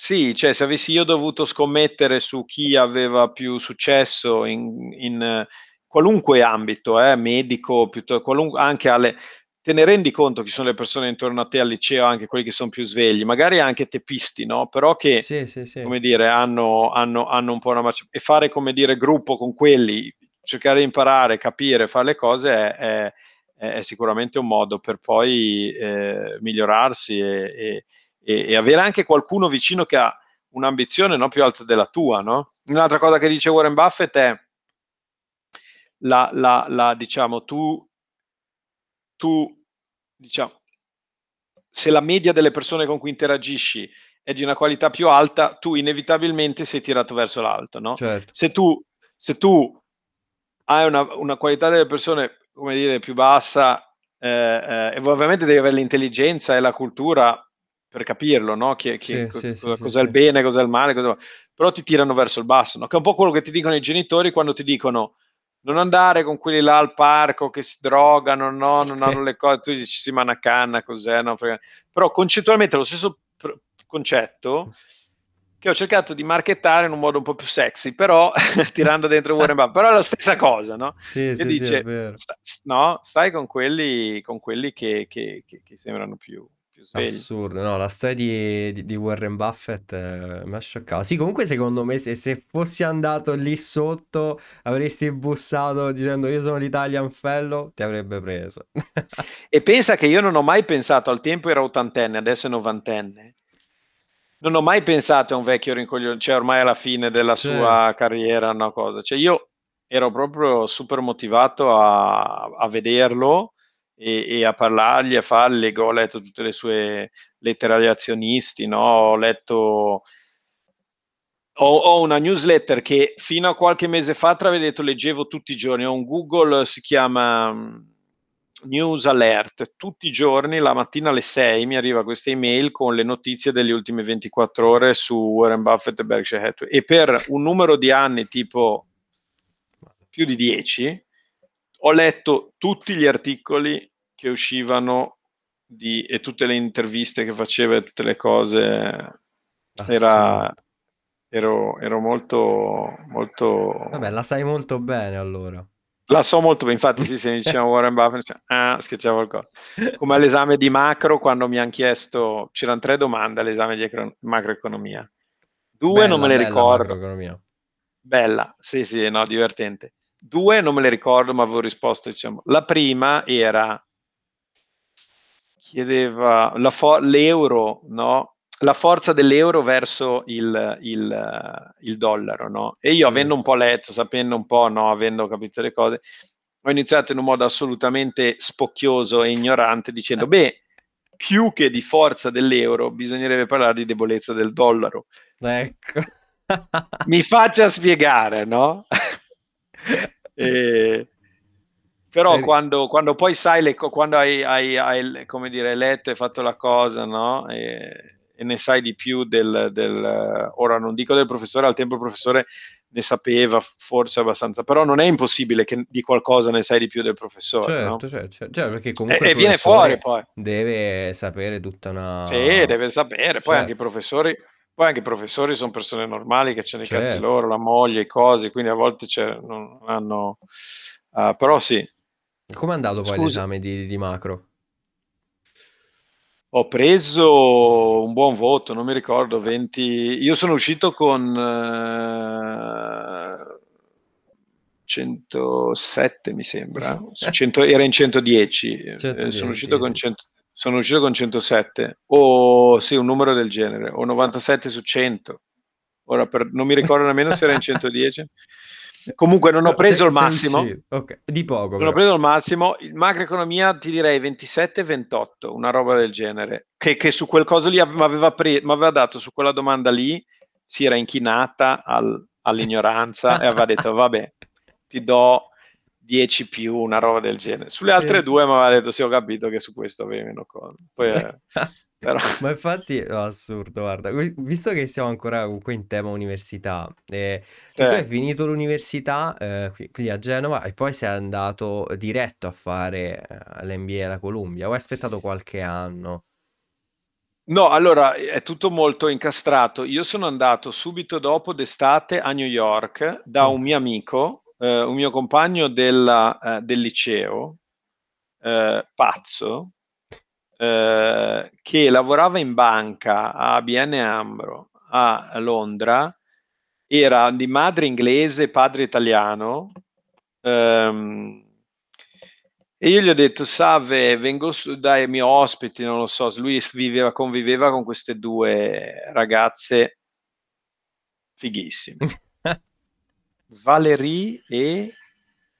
sì, cioè se avessi io dovuto scommettere su chi aveva più successo in, in qualunque ambito, eh, medico, qualunque, anche alle, te ne rendi conto chi sono le persone intorno a te al liceo, anche quelli che sono più svegli, magari anche teppisti, no? Però che, sì, sì, sì. come dire, hanno, hanno, hanno, un po' una marcia. E fare, come dire, gruppo con quelli, cercare di imparare, capire, fare le cose è, è è sicuramente un modo per poi eh, migliorarsi e, e, e, avere anche qualcuno vicino che ha un'ambizione no, più alta della tua. No? Un'altra cosa che dice Warren Buffett è la, la, la diciamo, tu, tu, diciamo, se la media delle persone con cui interagisci è di una qualità più alta, tu inevitabilmente sei tirato verso l'alto. No? Certo. Se, tu, se tu hai una, una qualità delle persone come dire, più bassa, eh, eh, e ovviamente devi avere l'intelligenza e la cultura per capirlo, no? Chi, chi, sì, co- sì, cosa, sì, cos'è il bene, cos'è il male, cosa... però ti tirano verso il basso, no? Che è un po' quello che ti dicono i genitori quando ti dicono non andare con quelli là al parco che si drogano, no? non hanno le cose, tu dici sì, ma una canna, cos'è? No? Però concettualmente lo stesso pr- concetto che ho cercato di marchettare in un modo un po' più sexy, però tirando dentro Warren Buffett, però è la stessa cosa, no? Sì, sì, dice, sì, sta, no, stai con quelli, con quelli che, che, che, che sembrano più, più svegli. Assurdo, no, la storia di, di, Warren Buffett eh, mi ha scioccato. Sì, comunque secondo me se, se, fossi andato lì sotto avresti bussato dicendo io sono l'Italian Fellow, ti avrebbe preso. e pensa che io non ho mai pensato, al tempo era ottantenne, adesso è novantenne, non ho mai pensato a un vecchio rincoglione, cioè ormai alla fine della sì. sua carriera, una cosa. Cioè io ero proprio super motivato a, a vederlo e, e, a parlargli, a fargli. Ho letto tutte le sue lettere agli azionisti, no? ho letto. Ho, una newsletter che fino a qualche mese fa, tra detto, leggevo tutti i giorni. Ho un Google, si chiama news alert tutti i giorni la mattina alle 6 mi arriva questa email con le notizie delle ultime 24 ore su Warren Buffett e Berkshire Hathaway e per un numero di anni tipo più di 10 ho letto tutti gli articoli che uscivano di, e tutte le interviste che faceva e tutte le cose ah, era, ero, ero molto molto vabbè la sai molto bene allora la so molto bene, infatti sì, se mi dicevano Warren Buffett, diciamo, ah, schiacciavo qualcosa. Come all'esame di macro, quando mi hanno chiesto, c'erano tre domande all'esame di macroeconomia. Due Bella, non me le ricordo. Bella, sì, sì, no, divertente. Due non me le ricordo, ma avevo risposto, diciamo. La prima era chiedeva fo- l'euro, no? La forza dell'euro verso il, il, il dollaro, no? E io, avendo un po' letto, sapendo un po', no? Avendo capito le cose, ho iniziato in un modo assolutamente spocchioso e ignorante dicendo, beh, più che di forza dell'euro, bisognerebbe parlare di debolezza del dollaro. Ecco. Mi faccia spiegare, no? E- Però quando, quando poi sai, le quando hai, hai- hai, come dire, letto e fatto la cosa, no? E, e ne sai di più del, del- ora non dico del professore, al tempo il professore ne sapeva forse abbastanza, però non è impossibile che di qualcosa ne sai di più del professore, no? Certo, certo, certo, certo, perché comunque E, e viene fuori poi. deve sapere tutta una... Sì, deve sapere. Poi Certo. anche i professori, poi anche i professori sono persone normali che c'hanno i cazzi Certo. loro, la moglie, i cosi, quindi a volte c'è- non hanno... ah, però sì, Come è andato poi Scusa. l'esame di, di macro? ho preso un buon voto, non mi ricordo, 20... Io sono uscito con eh, 107, mi sembra. Su 100 era in 110. eh, 110, sono, uscito sì, con sì. 100 sono uscito con 107. O sì, un numero del genere. O 97 su 100. Ora per- non mi ricordo nemmeno se era in 110. Comunque non ho preso il massimo. uscito. Ok, di poco Non ho però. preso il massimo, il macroeconomia ti direi 27-28, una roba del genere, che, che su quel coso lì mi aveva, pre- dato su quella domanda lì, si era inchinata al- all'ignoranza e aveva detto vabbè, ti do 10 più, una roba del genere. Sulle Sì, altre sì. due mi aveva detto sì ho capito che su questo avevi meno cose. Poi, eh, però... Ma infatti è assurdo, guarda, vi- visto che siamo ancora comunque in tema università, eh, tu, tu Sì. hai finito l'università eh, qui, a Genova e poi sei andato diretto a fare eh, l'MBA alla Columbia o hai aspettato qualche anno? No, allora è tutto molto incastrato. Io sono andato subito dopo d'estate a New York da un mio amico, eh, un mio compagno della, eh, del liceo, eh, pazzo, eh, che lavorava in banca a ABN Ambro a Londra, era di madre inglese, padre italiano. ehm, e io gli ho detto, Salve, vengo su, dai miei ospiti, non lo so, lui viveva, conviveva con queste due ragazze fighissime, Valerie e...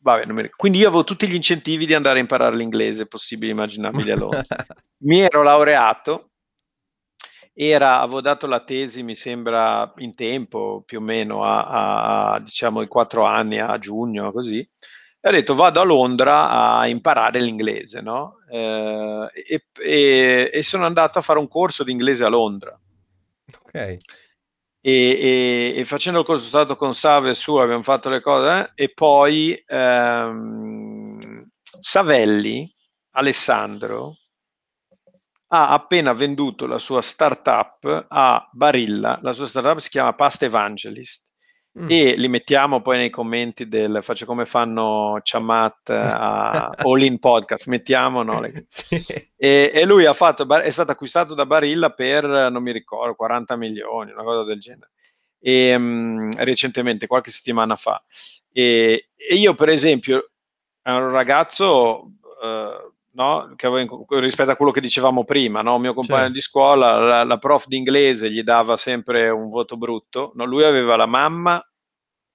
Vabbè, mi. Quindi io avevo tutti gli incentivi di andare a imparare l'inglese possibili e immaginabili a Londra. Mi ero laureato, era, avevo dato la tesi, mi sembra, in tempo, più o meno, a, a, diciamo i quattro anni, a giugno, così. E ho detto vado a Londra a imparare l'inglese, no? Eh, e, e- e sono andato a fare un corso di inglese a Londra. Ok, E, e- e facendo il corso stato con Save su, abbiamo fatto le cose, eh, e poi ehm, Savelli, Alessandro, ha appena venduto la sua startup a Barilla, la sua startup si chiama Past Evangelist Mm. e li mettiamo poi nei commenti del faccio come fanno Chamat a All In Podcast, mettiamo no, le- Sì. e, e lui ha fatto, è stato acquistato da Barilla per, non mi ricordo, 40 milioni, una cosa del genere, e, mm, recentemente, qualche settimana fa. E, e io, per esempio, ero un ragazzo, eh, no, che rispetto a quello che dicevamo prima, no, mio compagno Certo. di scuola, la, la prof di inglese gli dava sempre un voto brutto, no, lui aveva la mamma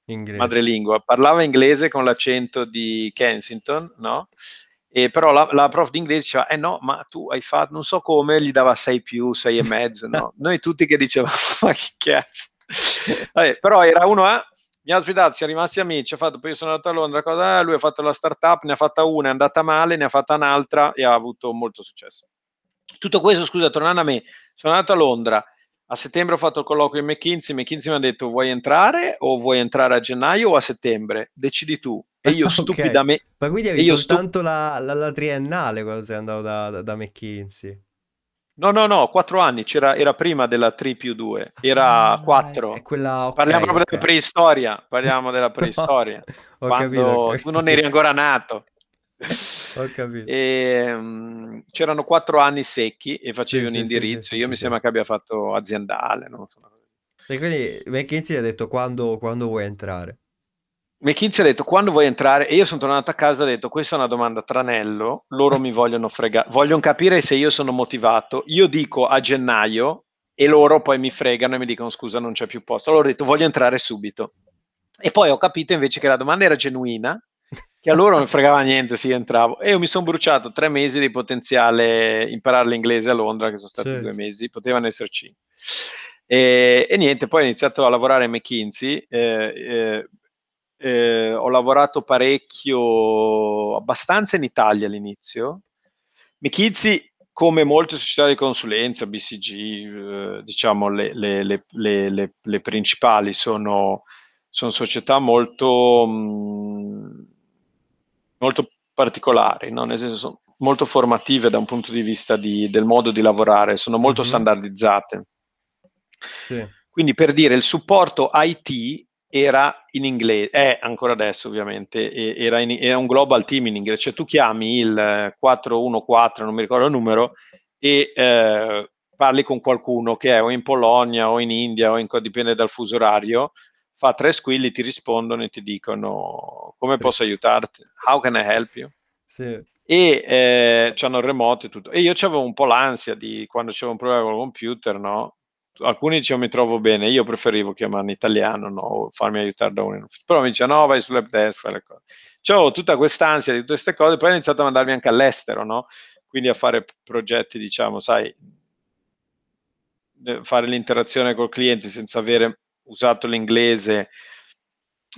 Inglese. madrelingua, parlava inglese con l'accento di Kensington, no? E però la, la prof di inglese diceva, eh no, ma tu hai fatto, non so come, gli dava 6 più, 6 e mezzo, no? Noi tutti che dicevamo, ma che cazzo? Vabbè, però era uno, eh, mi ha ospitato, siamo rimasti amici, ha fatto, poi io sono andato a Londra, cosa, eh, lui ha fatto la startup, ne ha fatta una, è andata male, ne ha fatta un'altra e ha avuto molto successo. Tutto questo, scusa, tornando a me, sono andato a Londra, a settembre ho fatto il colloquio in McKinsey, McKinsey mi ha detto vuoi entrare o vuoi entrare a gennaio o a settembre? Decidi tu. E io Ok. stupidamente... Ma quindi avevi io stu- soltanto la, la- la triennale quando sei andato da, da, da McKinsey? No, no, no, quattro anni, c'era, era prima della 3 più 2, era Ah, 4. È quella, ok, Parliamo proprio ok. della preistoria, parliamo della preistoria, Ho quando capito, tu non eri ancora nato. Ho capito. E, mm, c'erano quattro anni secchi e facevi Sì, un sì, indirizzo. sì, Io mi sembra che abbia fatto aziendale. no? E quindi McKinsey ha detto quando, quando vuoi entrare. McKinsey ha detto quando vuoi entrare e io sono tornato a casa e ho detto questa è una domanda tranello, loro mi vogliono fregare, vogliono capire se io sono motivato, io dico a gennaio e loro poi mi fregano e mi dicono scusa non c'è più posto, allora ho detto voglio entrare subito e poi ho capito invece che la domanda era genuina, che a loro non fregava niente se io entravo e io mi sono bruciato tre mesi di potenziale imparare l'inglese a Londra che sono stati sì. due mesi, potevano esserci. E, e, niente, poi ho iniziato a lavorare a McKinsey. Eh, eh, eh, ho lavorato parecchio, abbastanza in Italia all'inizio. McKinsey, come molte società di consulenza, BCG, eh, diciamo le, le, le, le, principali sono, sono società molto, mh, mm, molto particolari, no? nel senso sono molto formative da un punto di vista di, del modo di lavorare, sono molto mm-hmm. standardizzate. Sì. Quindi per dire il supporto IT era in inglese, è ancora adesso ovviamente, era, in, era, un global team in inglese, cioè tu chiami il 414, non mi ricordo il numero, e eh, parli con qualcuno che è o in Polonia o in India o in, dipende dal fuso orario, fa tre squilli, ti rispondono e ti dicono come posso aiutarti, how can I help you? Sì. E eh, hanno il remoto e tutto. E io avevo un po' l'ansia di quando c'era un problema con il computer, no? Alcuni dicevano mi trovo bene, io preferivo chiamare in italiano, no? o farmi aiutare da uno. Però mi dicevano no, vai sull'app desk, fai le cose. C'avevo tutta quest'ansia di tutte queste cose, poi ho iniziato a mandarmi anche all'estero, no? Quindi a fare progetti, diciamo, sai, fare l'interazione col cliente senza avere usato l'inglese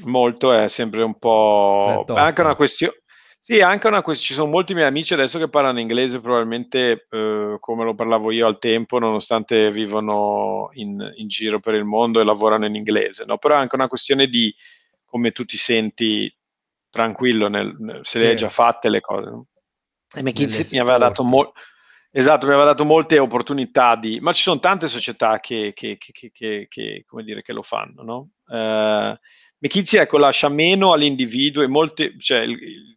molto è sempre un po' anche una questione sì, anche una questione. Ci sono molti miei amici adesso che parlano inglese, probabilmente eh, come lo parlavo io al tempo, nonostante vivono in, in giro per il mondo e lavorano in inglese, no? Però è anche una questione di come tu ti senti tranquillo nel, nel, se sì. le hai già fatte le cose. No? E McKinsey mi aveva dato molto. Esatto, mi aveva dato molte opportunità di, ma ci sono tante società che, che, che, che come dire, che lo fanno, no? Uh, McKinsey ecco, lascia meno all'individuo e molte, cioè, il,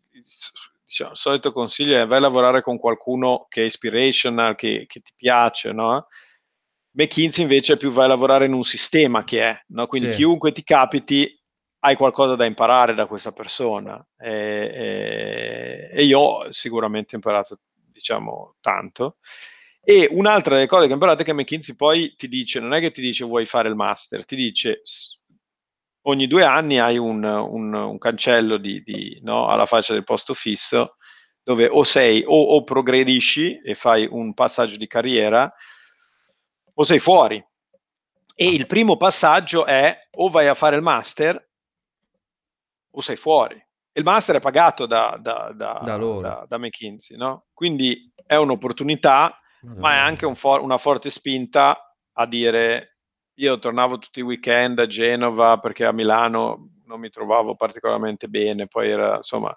diciamo, il solito consiglio è vai a lavorare con qualcuno che è inspirational, che, che ti piace, no? McKinsey invece è più vai a lavorare in un sistema che è, no? quindi sì. chiunque ti capiti hai qualcosa da imparare da questa persona e, e, e io ho sicuramente imparato diciamo tanto e un'altra delle cose che ho imparato è che McKinsey poi ti dice, non è che ti dice vuoi fare il master, ti dice ogni due anni hai un, un, un cancello di, di, no, alla faccia del posto fisso dove o sei o, o progredisci e fai un passaggio di carriera o sei fuori. E il primo passaggio è o vai a fare il master o sei fuori. Il master è pagato da, da, da, da, da McKinsey, no? quindi è un'opportunità, ma è anche un for- una forte spinta a dire io tornavo tutti i weekend a Genova perché a Milano non mi trovavo particolarmente bene, poi era insomma,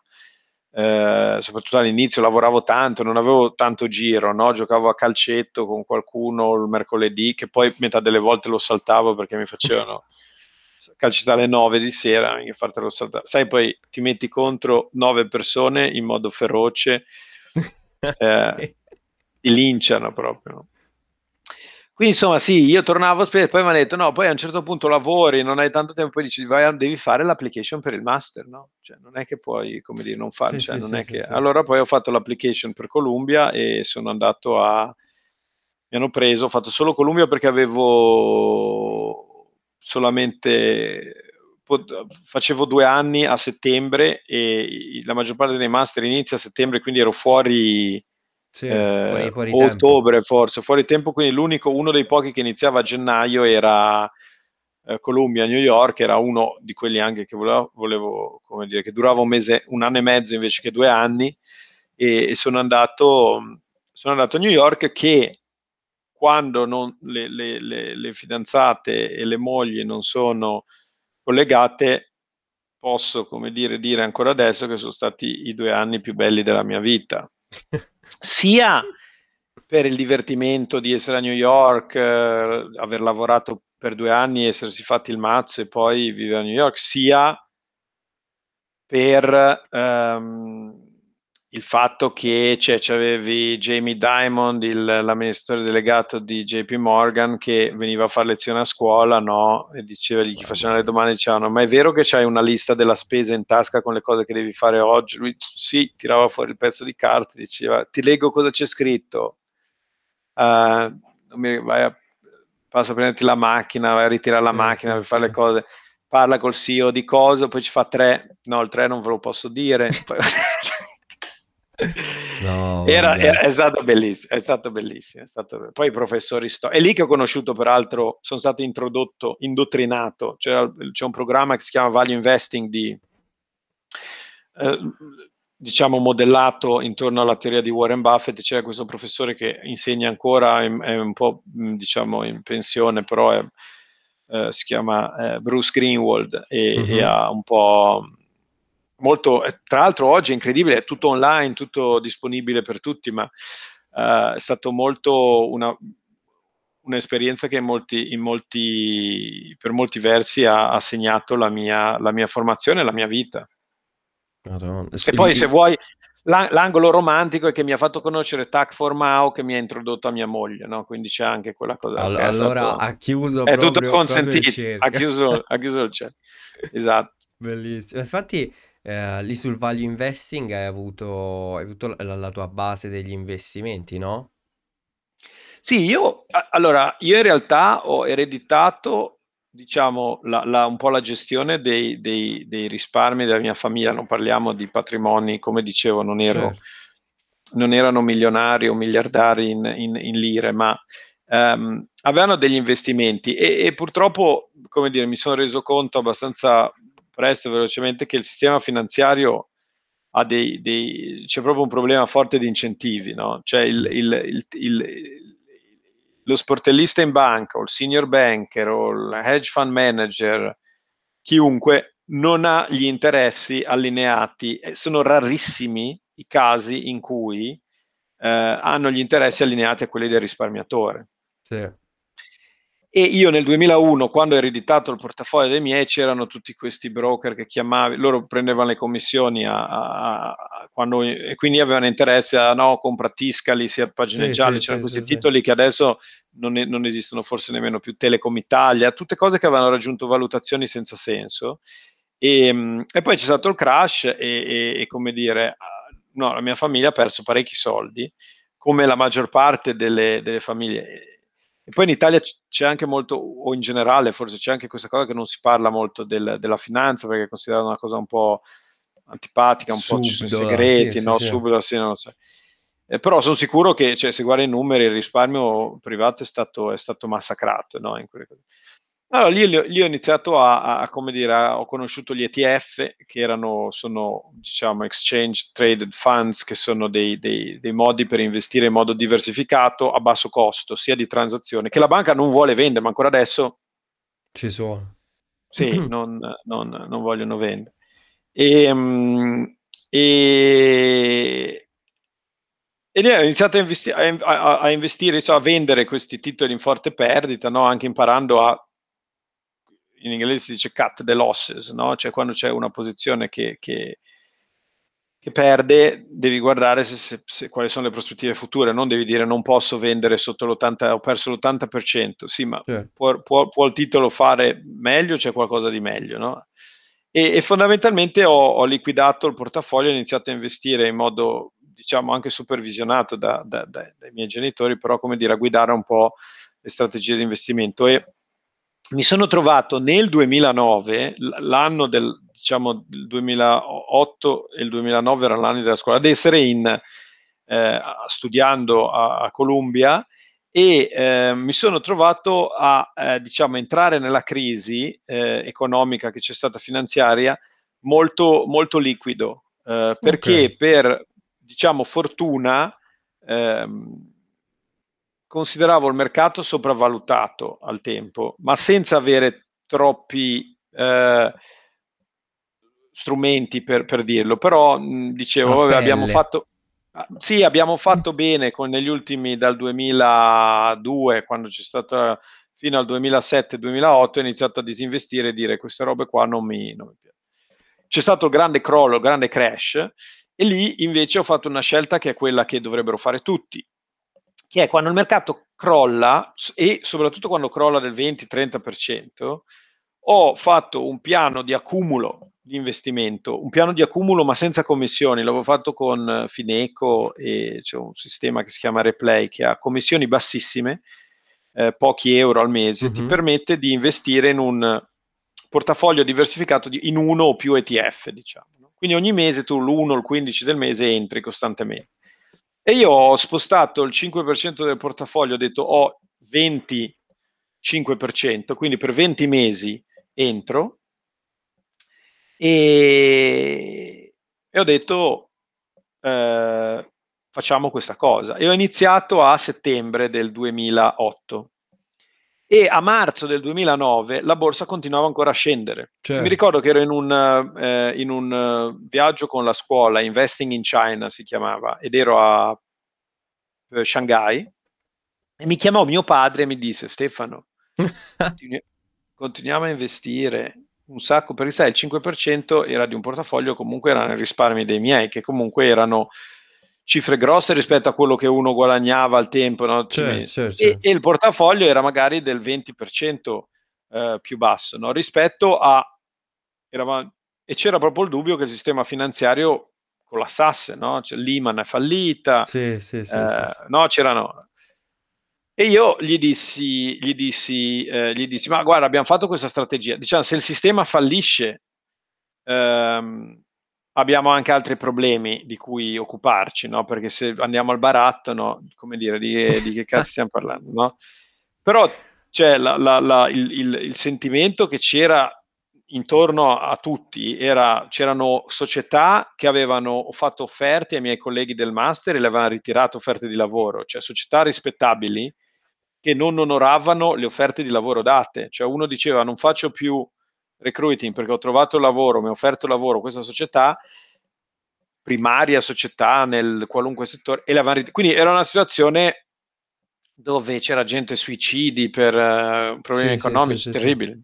eh, soprattutto all'inizio lavoravo tanto, non avevo tanto giro, no? giocavo a calcetto con qualcuno il mercoledì, che poi metà delle volte lo saltavo perché mi facevano calcetare alle 9 di sera, e fartelo saltare. Sai, poi ti metti contro nove persone in modo feroce, eh, sì. ti linciano proprio. Quindi insomma sì, io tornavo spesso, poi mi hanno detto no, poi a un certo punto lavori, non hai tanto tempo, poi dici vai, devi fare l'application per il master, no? Cioè non è che puoi, come dire, non fare, sì, cioè, sì, non sì, è che... Allora poi ho fatto l'application per Columbia e sono andato a... Mi hanno preso, ho fatto solo Columbia perché avevo solamente... Facevo due anni a settembre e la maggior parte dei master inizia a settembre, quindi ero fuori sì, eh, fuori, fuori ottobre tempo. forse, fuori tempo, quindi l'unico, uno dei pochi che iniziava a gennaio era eh, Columbia, New York, era uno di quelli anche che volevo, volevo come dire, che durava un mese, un anno e mezzo invece che due anni e, e sono, andato, sono andato a New York che quando non, le, le, le, le fidanzate e le mogli non sono collegate, posso, come dire, dire ancora adesso che sono stati i due anni più belli della mia vita. sia per il divertimento di essere a New York, eh, aver lavorato per due anni, essersi fatti il mazzo e poi vivere a New York, sia per, ehm, il fatto che cioè, c'avevi Jamie Dimond, il, l'amministratore delegato di JP Morgan, che veniva a fare lezione a scuola, no? E diceva, gli facevano le domande, dicevano, ma è vero che c'hai una lista della spesa in tasca con le cose che devi fare oggi? Lui, sì, tirava fuori il pezzo di carta, diceva, ti leggo cosa c'è scritto. Uh, vai a, passa a prenderti la macchina, vai a ritirare sì, la macchina sì, per fare sì. le cose parla col CEO di cosa, poi ci fa tre, no il tre non ve lo posso dire. No, era, era, è stato bellissimo, è stato bellissimo. È stato... Poi i professori sto... È lì che ho conosciuto, peraltro, sono stato introdotto, indottrinato. C'era, c'è un programma che si chiama Value Investing di, eh, diciamo, modellato intorno alla teoria di Warren Buffett. C'era questo professore che insegna ancora, è, un po', diciamo, in pensione, però è, eh, si chiama eh, Bruce Greenwald e, mm-hmm. e ha un po' molto, eh, tra l'altro oggi è incredibile, è tutto online, tutto disponibile per tutti, ma uh, è stato molto una, un'esperienza che in molti, in molti, per molti versi ha, ha segnato la mia, la mia, formazione e la mia vita. Madonna. E poi se vuoi, l'angolo romantico è che mi ha fatto conoscere Tac for Mao che mi ha introdotto a mia moglie, no? quindi c'è anche quella cosa. Allora, allora stato, ha chiuso è tutto consentito, ha chiuso, ha chiuso il cielo. Esatto. Bellissimo. Infatti eh, lì sul value investing hai avuto, hai avuto la, la tua base degli investimenti, no? Sì, io allora io in realtà ho ereditato diciamo la, la, un po' la gestione dei, dei, dei, risparmi della mia famiglia, non parliamo di patrimoni, come dicevo, non, ero, certo. non erano milionari o miliardari in, in, in lire, ma um, avevano degli investimenti e, e, purtroppo, come dire, mi sono reso conto abbastanza presto, velocemente, che il sistema finanziario ha dei, dei c'è proprio un problema forte di incentivi, no? Cioè il, il, il, lo sportellista in banca o il senior banker o il hedge fund manager, chiunque non ha gli interessi allineati, sono rarissimi i casi in cui eh, hanno gli interessi allineati a quelli del risparmiatore. Sì. E io nel 2001, quando ho ereditato il portafoglio dei miei, c'erano tutti questi broker che chiamavi, loro prendevano le commissioni a, a, a quando, e quindi avevano interesse a no, compra Tiscali, sia pagine sì, gialle, sì, c'erano sì, questi titoli che adesso non, è, non, esistono forse nemmeno più, Telecom Italia, tutte cose che avevano raggiunto valutazioni senza senso. E, e poi c'è stato il crash e, e, e come dire, no, la mia famiglia ha perso parecchi soldi, come la maggior parte delle, delle famiglie e poi in Italia c'è anche molto, o in generale forse c'è anche questa cosa che non si parla molto del, della finanza perché è considerata una cosa un po' antipatica, un Subdola, po' ci sono i segreti, sì, no? Sì, Subito, sì, non lo so. Eh, però sono sicuro che cioè, se guardi i numeri il risparmio privato è stato, è stato massacrato no? Allora, lì, lì ho iniziato a, a, come dire, a, ho conosciuto gli ETF, che erano, sono, diciamo, exchange traded funds, che sono dei, dei, dei, modi per investire in modo diversificato a basso costo, sia di transazione, che la banca non vuole vendere, ma ancora adesso... Ci sono. Sì, non, non, non vogliono vendere. E, um, e, e ho iniziato a, investi- a, a investire, so, a vendere questi titoli in forte perdita, no? anche imparando a in inglese si dice cut the losses, no? cioè quando c'è una posizione che, che, che perde, devi guardare se, se, se, quali sono le prospettive future, non devi dire non posso vendere sotto l'80, ho perso l'80%, sì, ma certo. può, può, può, il titolo fare meglio, c'è qualcosa di meglio, no? E, e fondamentalmente ho, ho, liquidato il portafoglio, ho iniziato a investire in modo, diciamo, anche supervisionato da, da, da, dai miei genitori, però come dire, a guidare un po' le strategie di investimento e mi sono trovato nel 2009, l'anno del diciamo il 2008 e il 2009 erano l'anno della scuola, ad essere in, eh, studiando a, a Columbia e eh, mi sono trovato a eh, diciamo entrare nella crisi eh, economica che c'è stata finanziaria molto, molto liquido eh, perché okay. per diciamo fortuna ehm, consideravo il mercato sopravvalutato al tempo, ma senza avere troppi eh, strumenti per, per, dirlo. Però mh, dicevo, vabbè, abbiamo fatto. Sì, abbiamo fatto bene con negli ultimi dal 2002, quando c'è stato fino al 2007-2008, ho iniziato a disinvestire e dire queste robe qua non mi, non mi piacciono. C'è stato il grande crollo, il grande crash E lì invece ho fatto una scelta che è quella che dovrebbero fare tutti, che è quando il mercato crolla e soprattutto quando crolla del 20-30%, ho fatto un piano di accumulo di investimento, un piano di accumulo ma senza commissioni, l'avevo fatto con Fineco e c'è un sistema che si chiama Replay che ha commissioni bassissime, eh, pochi euro al mese, mm-hmm. ti permette di investire in un portafoglio diversificato di, in uno o più ETF, diciamo. Quindi ogni mese tu l'1 o il 15 del mese entri costantemente. E io ho spostato il 5% del portafoglio, ho detto ho 25%, quindi per 20 mesi entro e, e ho detto eh, facciamo questa cosa. E ho iniziato a settembre del 2008 e a marzo del 2009 la borsa continuava ancora a scendere. Certo. Mi ricordo che ero in un, eh, in un uh, viaggio con la scuola, Investing in China si chiamava, ed ero a uh, Shanghai e mi chiamò mio padre e mi disse Stefano, continu- continuiamo a investire un sacco, perché sai il 5% era di un portafoglio, comunque erano i risparmi dei miei, che comunque erano cifre grosse rispetto a quello che uno guadagnava al tempo. No? Certo, certo, certo. E, e, il portafoglio era magari del 20% eh, più basso no? rispetto a... Eravamo, e c'era proprio il dubbio che il sistema finanziario collassasse, no? Cioè, Lehman è fallita, sì, sì, sì, eh, no? C'erano... E io gli dissi, gli dissi, eh, gli dissi, ma guarda, abbiamo fatto questa strategia. Diciamo, se il sistema fallisce, ehm, abbiamo anche altri problemi di cui occuparci, no? Perché se andiamo al baratto, no? Come dire, di, di che cazzo stiamo parlando, no? Però c'è la, il, il, il, sentimento che c'era intorno a, tutti, era, c'erano società che avevano fatto offerte ai miei colleghi del master e le avevano ritirato offerte di lavoro, cioè società rispettabili che non onoravano le offerte di lavoro date, cioè uno diceva non faccio più recruiting perché ho trovato lavoro, mi ha offerto lavoro questa società, primaria società nel qualunque settore, e la quindi era una situazione dove c'era gente suicidi per uh, problemi sì, economici sì, sì, terribili.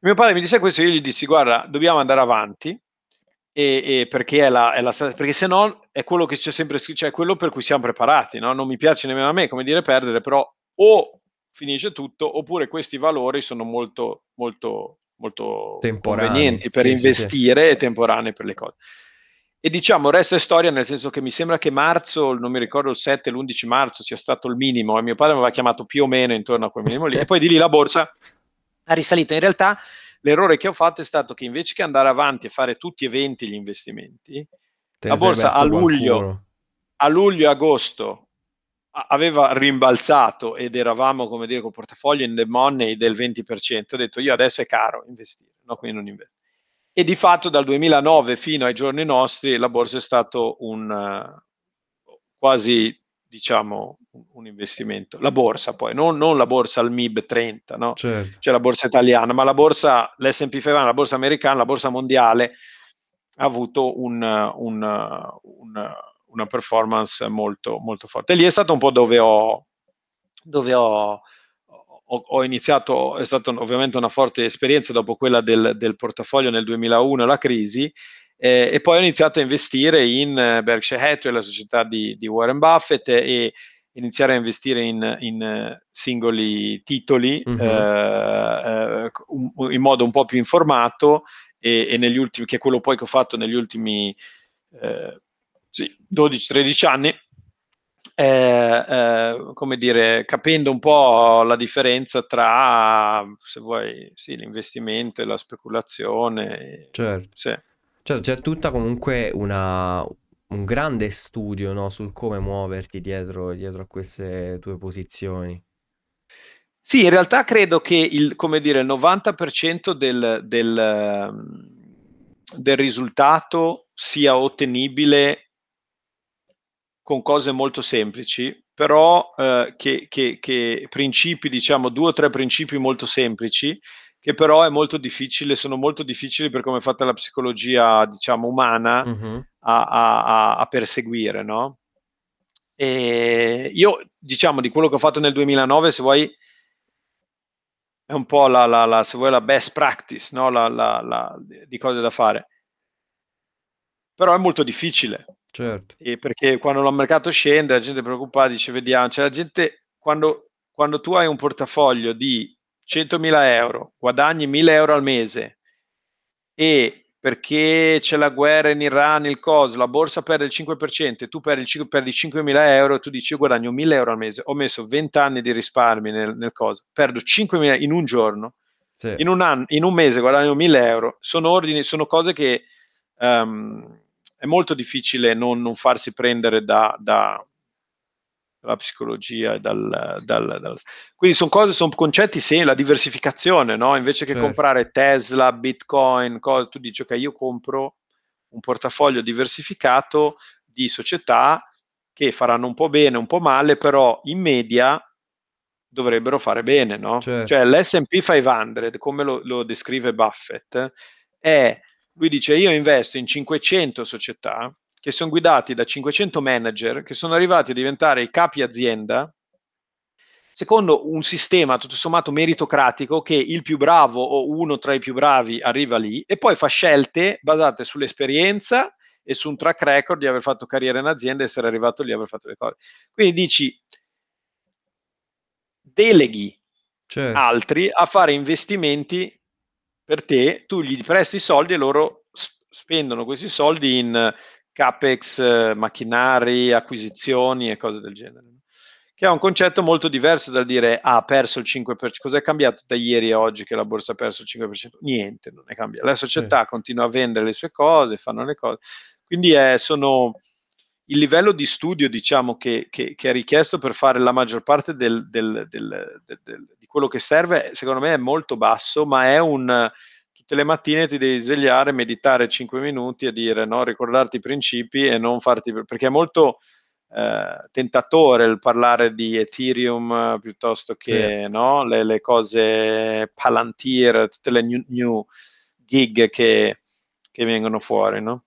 Mio padre mi disse questo, io gli dissi guarda, dobbiamo andare avanti, e, e perché è la, è la perché se no è quello che c'è sempre scritto, cioè quello per cui siamo preparati, no? non mi piace nemmeno a me, come dire perdere, però o finisce tutto, oppure questi valori sono molto, molto, molto convenienti per sì, investire sì, sì. e temporanei per le cose. E diciamo, resto è storia, nel senso che mi sembra che marzo, non mi ricordo il 7, l'11 marzo sia stato il minimo, e mio padre mi aveva chiamato più o meno intorno a quel minimo lì, e poi di lì la borsa ha risalito. In realtà l'errore che ho fatto è stato che invece che andare avanti e fare tutti eventi gli investimenti, Te la borsa a luglio, a luglio e agosto aveva rimbalzato ed eravamo, come dire, con portafoglio in the money del 20%, ho detto io adesso è caro investire, no? quindi non investo. E di fatto dal 2009 fino ai giorni nostri la borsa è stato un uh, quasi, diciamo, un investimento. La borsa poi, non, non la borsa al MIB 30, no? Certo. Cioè la borsa italiana, ma la borsa, l'S&P 500, la borsa americana, la borsa mondiale ha avuto un, un, un una performance molto, molto forte. E lì è stato un po' dove ho, dove ho, ho, ho iniziato, è stata ovviamente una forte esperienza dopo quella del, del portafoglio nel 2001, la crisi, eh, e poi ho iniziato a investire in eh, Berkshire Hathaway, la società di, di Warren Buffett, e iniziare a investire in, in singoli titoli mm-hmm. eh, un, in modo un po' più informato e, e, negli ultimi, che è quello poi che ho fatto negli ultimi eh, sì, 12-13 anni, eh, eh, come dire, capendo un po' la differenza tra, se vuoi, sì, l'investimento e la speculazione. Certo. Sì. certo c'è tutta comunque una, un grande studio no, sul come muoverti dietro, dietro, a queste tue posizioni. Sì, in realtà credo che il, come dire, il 90% del, del, del risultato sia ottenibile con cose molto semplici, però eh, che, che, che, principi, diciamo, due o tre principi molto semplici, che però è molto difficile, sono molto difficili per come è fatta la psicologia, diciamo, umana mm-hmm. a, a, a, perseguire, no? E io, diciamo, di quello che ho fatto nel 2009, se vuoi, è un po' la, la, la se vuoi, la best practice, no? La, di cose da fare però è molto difficile. Certo. E perché quando il mercato scende la gente è preoccupata, dice vediamo, cioè la gente quando, quando tu hai un portafoglio di 100.000 euro, guadagni 1.000 euro al mese e perché c'è la guerra in Iran, il COS, la borsa perde il 5% e tu perdi, il 5, perdi 5.000 euro, tu dici io guadagno 1.000 euro al mese, ho messo 20 anni di risparmi nel, nel COS, perdo 5.000 in un giorno, sì. in, un anno, in un mese guadagno 1.000 euro, sono ordini, sono cose che um, è molto difficile non, non farsi prendere da, da, dalla psicologia e dal, dal, dal... quindi sono cose, sono concetti sì, la diversificazione, no? invece che certo. comprare Tesla, Bitcoin, cose, tu dici ok, io compro un portafoglio diversificato di società che faranno un po' bene, un po' male, però in media dovrebbero fare bene, no? Certo. Cioè l'S&P 500, come lo, lo descrive Buffett, è, lui dice io investo in 500 società che sono guidati da 500 manager che sono arrivati a diventare i capi azienda secondo un sistema tutto sommato meritocratico che il più bravo o uno tra i più bravi arriva lì e poi fa scelte basate sull'esperienza e su un track record di aver fatto carriera in azienda e essere arrivato lì e aver fatto le cose. Quindi dici deleghi certo. altri a fare investimenti per te, tu gli presti soldi e loro spendono questi soldi in capex, eh, macchinari, acquisizioni e cose del genere. Che è un concetto molto diverso dal dire ah, ha perso il 5%. Cos'è cambiato da ieri a oggi che la borsa ha perso il 5%? Niente, non è cambiato. La società sì. continua a vendere le sue cose, fanno le cose. Quindi è, sono il livello di studio diciamo, che, che, che, è richiesto per fare la maggior parte del, del, del, quello che serve, secondo me è molto basso, ma è un tutte le mattine ti devi svegliare, meditare 5 minuti e dire no, ricordarti i principi e non farti perché è molto eh, tentatore il parlare di Ethereum eh, piuttosto che sì. no, le, le, cose Palantir, tutte le new, new gig che, che vengono fuori, no?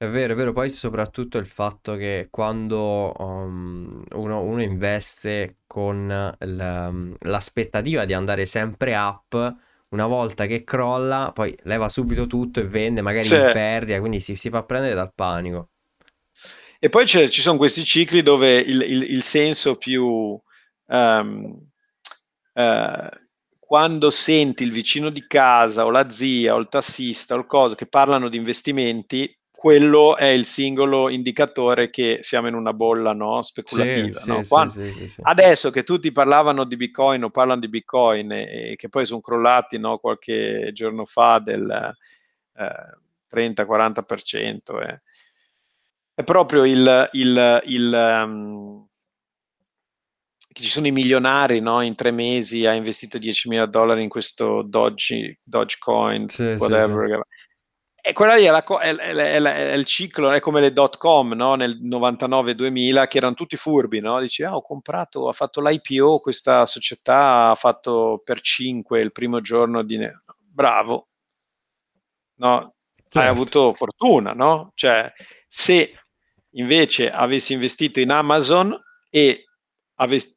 È vero, è vero, poi soprattutto il fatto che quando um, uno, uno, investe con l'aspettativa di andare sempre up, una volta che crolla, poi leva subito tutto e vende, magari sì. in perdita, quindi si, si, fa prendere dal panico. E poi ci sono questi cicli dove il, il, il senso più... Um, uh, quando senti il vicino di casa o la zia o il tassista o il coso che parlano di investimenti, quello è il singolo indicatore che siamo in una bolla no? speculativa. Sì, no? Quando, sì, sì, adesso che tutti parlavano di Bitcoin o parlano di Bitcoin e, e che poi sono crollati no? qualche giorno fa del eh, 30-40%, eh. è proprio il... il, il um, ci sono i milionari no? in tre mesi ha investito 10.000 dollari in questo Doge, Dogecoin, whatever e quella lì è, la, è, è, è, il ciclo, è come le dot com no? nel 99-2000 che erano tutti furbi, no? Dici, ah, ho comprato, ha fatto l'IPO, questa società ha fatto per 5 il primo giorno di... Bravo, no? Certo. Hai avuto fortuna, no? Cioè, se invece avessi investito in Amazon e avessi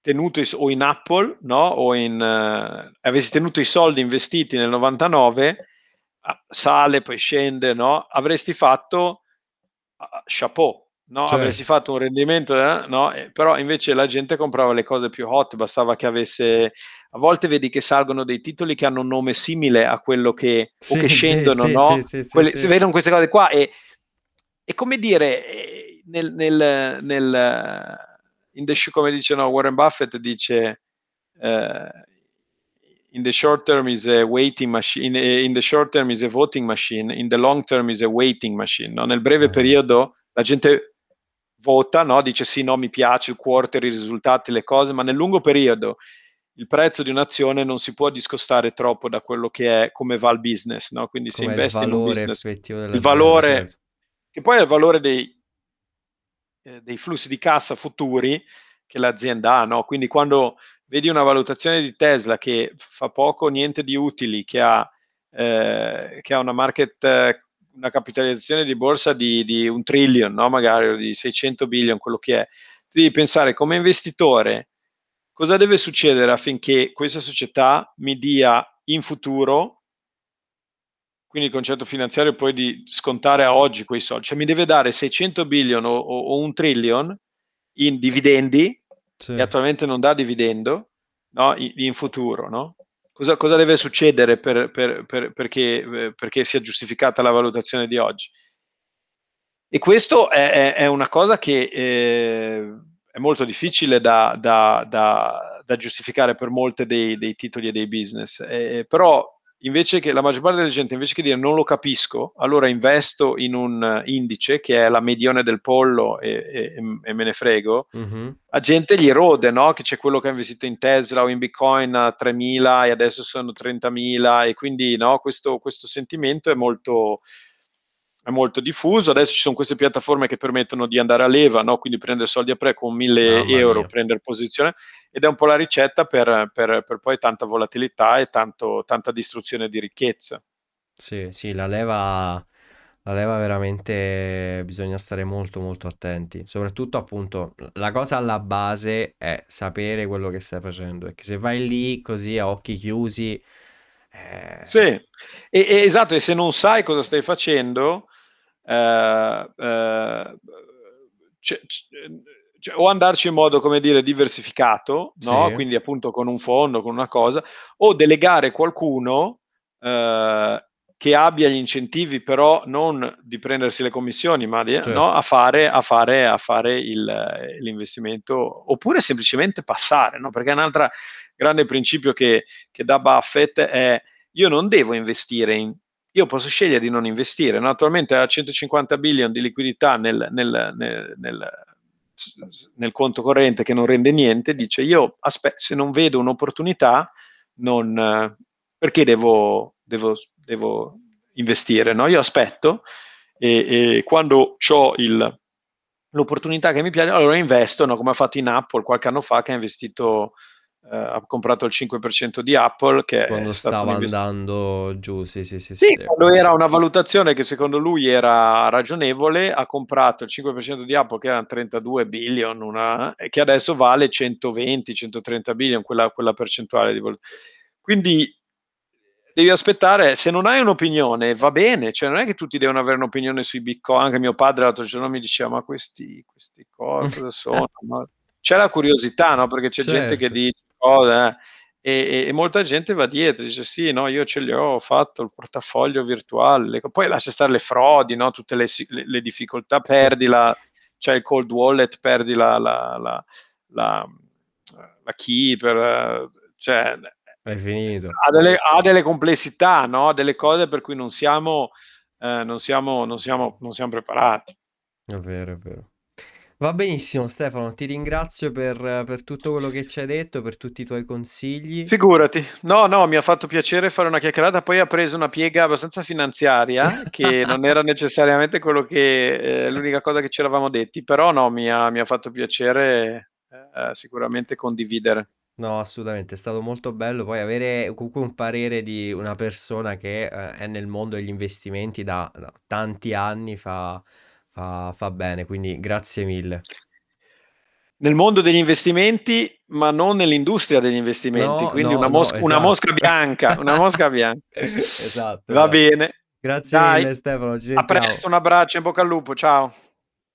tenuto i, o in Apple, no? O in, uh, avessi tenuto i soldi investiti nel 99 Ah, sale, poi scende, no? Avresti fatto uh, chapeau, no? Certo. Avresti fatto un rendimento, eh? no? Eh, però invece la gente comprava le cose più hot, bastava che avesse... A volte vedi che salgono dei titoli che hanno un nome simile a quello che... Sì, o che scendono, sì, no? Sì, Quelli, si vedono queste cose qua e, e come dire, eh, nel, nel, nel in the show, come dice no, Warren Buffett, dice... Eh, in the short term is a waiting machine, in the short term is a voting machine, in the long term is a waiting machine. No? Nel breve mm. periodo la gente vota, no? dice sì, no, mi piace il quarter, i risultati, le cose, ma nel lungo periodo il prezzo di un'azione non si può discostare troppo da quello che è come va il business, no? Quindi come se investi in un business, il valore, certo. che poi è il valore dei, eh, dei flussi di cassa futuri che l'azienda ha, no? Quindi quando vedi una valutazione di Tesla che fa poco o niente di utili, che ha, eh, che ha una market, una capitalizzazione di borsa di, di un trillion, no? magari o di 600 billion, quello che è, tu devi pensare come investitore cosa deve succedere affinché questa società mi dia in futuro quindi il concetto finanziario poi di scontare a oggi quei soldi, cioè mi deve dare 600 billion o, o un trillion in dividendi, sì. e attualmente non dà dividendo, no? in, in, futuro, no? Cosa, cosa, deve succedere per, per, per, perché, eh, perché, sia giustificata la valutazione di oggi? E questo è, è una cosa che eh, è molto difficile da, da, da, da giustificare per molte dei, dei, titoli e dei business, eh, però invece che la maggior parte della gente, invece che dire non lo capisco, allora investo in un indice che è la medione del pollo e, e, e me ne frego, mm-hmm. a gente gli erode, no? Che c'è quello che ha investito in Tesla o in Bitcoin a 3.000 e adesso sono 30.000 e quindi no, questo, questo sentimento è molto è molto diffuso. Adesso ci sono queste piattaforme che permettono di andare a leva, no? quindi prendere soldi a pre con 1000 Mamma euro, mia. prendere posizione, ed è un po' la ricetta per, per, per poi tanta volatilità e tanto, tanta distruzione di ricchezza. Sì, sì, la leva, la leva veramente bisogna stare molto molto attenti. Soprattutto appunto la cosa alla base è sapere quello che stai facendo, perché se vai lì così a occhi chiusi... Eh... Sì, e, e, esatto, e se non sai cosa stai facendo, c- c- cioè, o andarci in modo, come dire, diversificato, no? Sì. quindi appunto con un fondo, con una cosa, o delegare qualcuno eh, che abbia gli incentivi, però non di prendersi le commissioni, ma di, certo. no? a fare, a fare, a fare il, l'investimento, oppure semplicemente passare, no? perché un altro grande principio che, che dà Buffett è io non devo investire in io posso scegliere di non investire. No? Attualmente ha 150 billion di liquidità nel, nel, nel, nel, conto corrente che non rende niente, dice io aspe- se non vedo un'opportunità, non, perché devo, devo, devo investire? No? Io aspetto e, e quando ho l'opportunità che mi piace, allora investo, no? come ha fatto in Apple qualche anno fa che ha investito Uh, ha comprato il 5% di Apple che quando stava andando giù sì sì sì, sì, sì quando era una valutazione che secondo lui era ragionevole ha comprato il 5% di Apple che era 32 billion una, e che adesso vale 120 130 billion quella, quella percentuale di valutazione quindi devi aspettare se non hai un'opinione va bene cioè non è che tutti devono avere un'opinione sui bitcoin anche mio padre l'altro giorno mi diceva ma questi, questi cosa sono no? c'è la curiosità no? perché c'è certo. gente che certo. dice cose, eh. e, e, molta gente va dietro, dice sì, no, io ce li ho, ho fatto il portafoglio virtuale, poi lascia stare le frodi, no? tutte le, le, le, difficoltà, perdi la, cioè il cold wallet, perdi la, la, la, la, la key, per, cioè, è finito. Ha delle, ha delle complessità, no? delle cose per cui non siamo, eh, non siamo, non siamo, non siamo preparati. È vero, è vero. Va benissimo Stefano, ti ringrazio per, per, tutto quello che ci hai detto, per tutti i tuoi consigli. Figurati, no, no, mi ha fatto piacere fare una chiacchierata, poi ha preso una piega abbastanza finanziaria, che non era necessariamente quello che, eh, l'unica cosa che ci eravamo detti, però no, mi ha, mi ha fatto piacere eh, sicuramente condividere. No, assolutamente, è stato molto bello poi avere comunque un parere di una persona che eh, è nel mondo degli investimenti da, da tanti anni, fa fa, fa bene, quindi grazie mille. Nel mondo degli investimenti, ma non nell'industria degli investimenti, no, quindi no, una, mosca, no, esatto. una, mosca, bianca, una mosca bianca. esatto. Va esatto. bene. Grazie Dai, mille Stefano, A presto, un abbraccio, in bocca al lupo, ciao.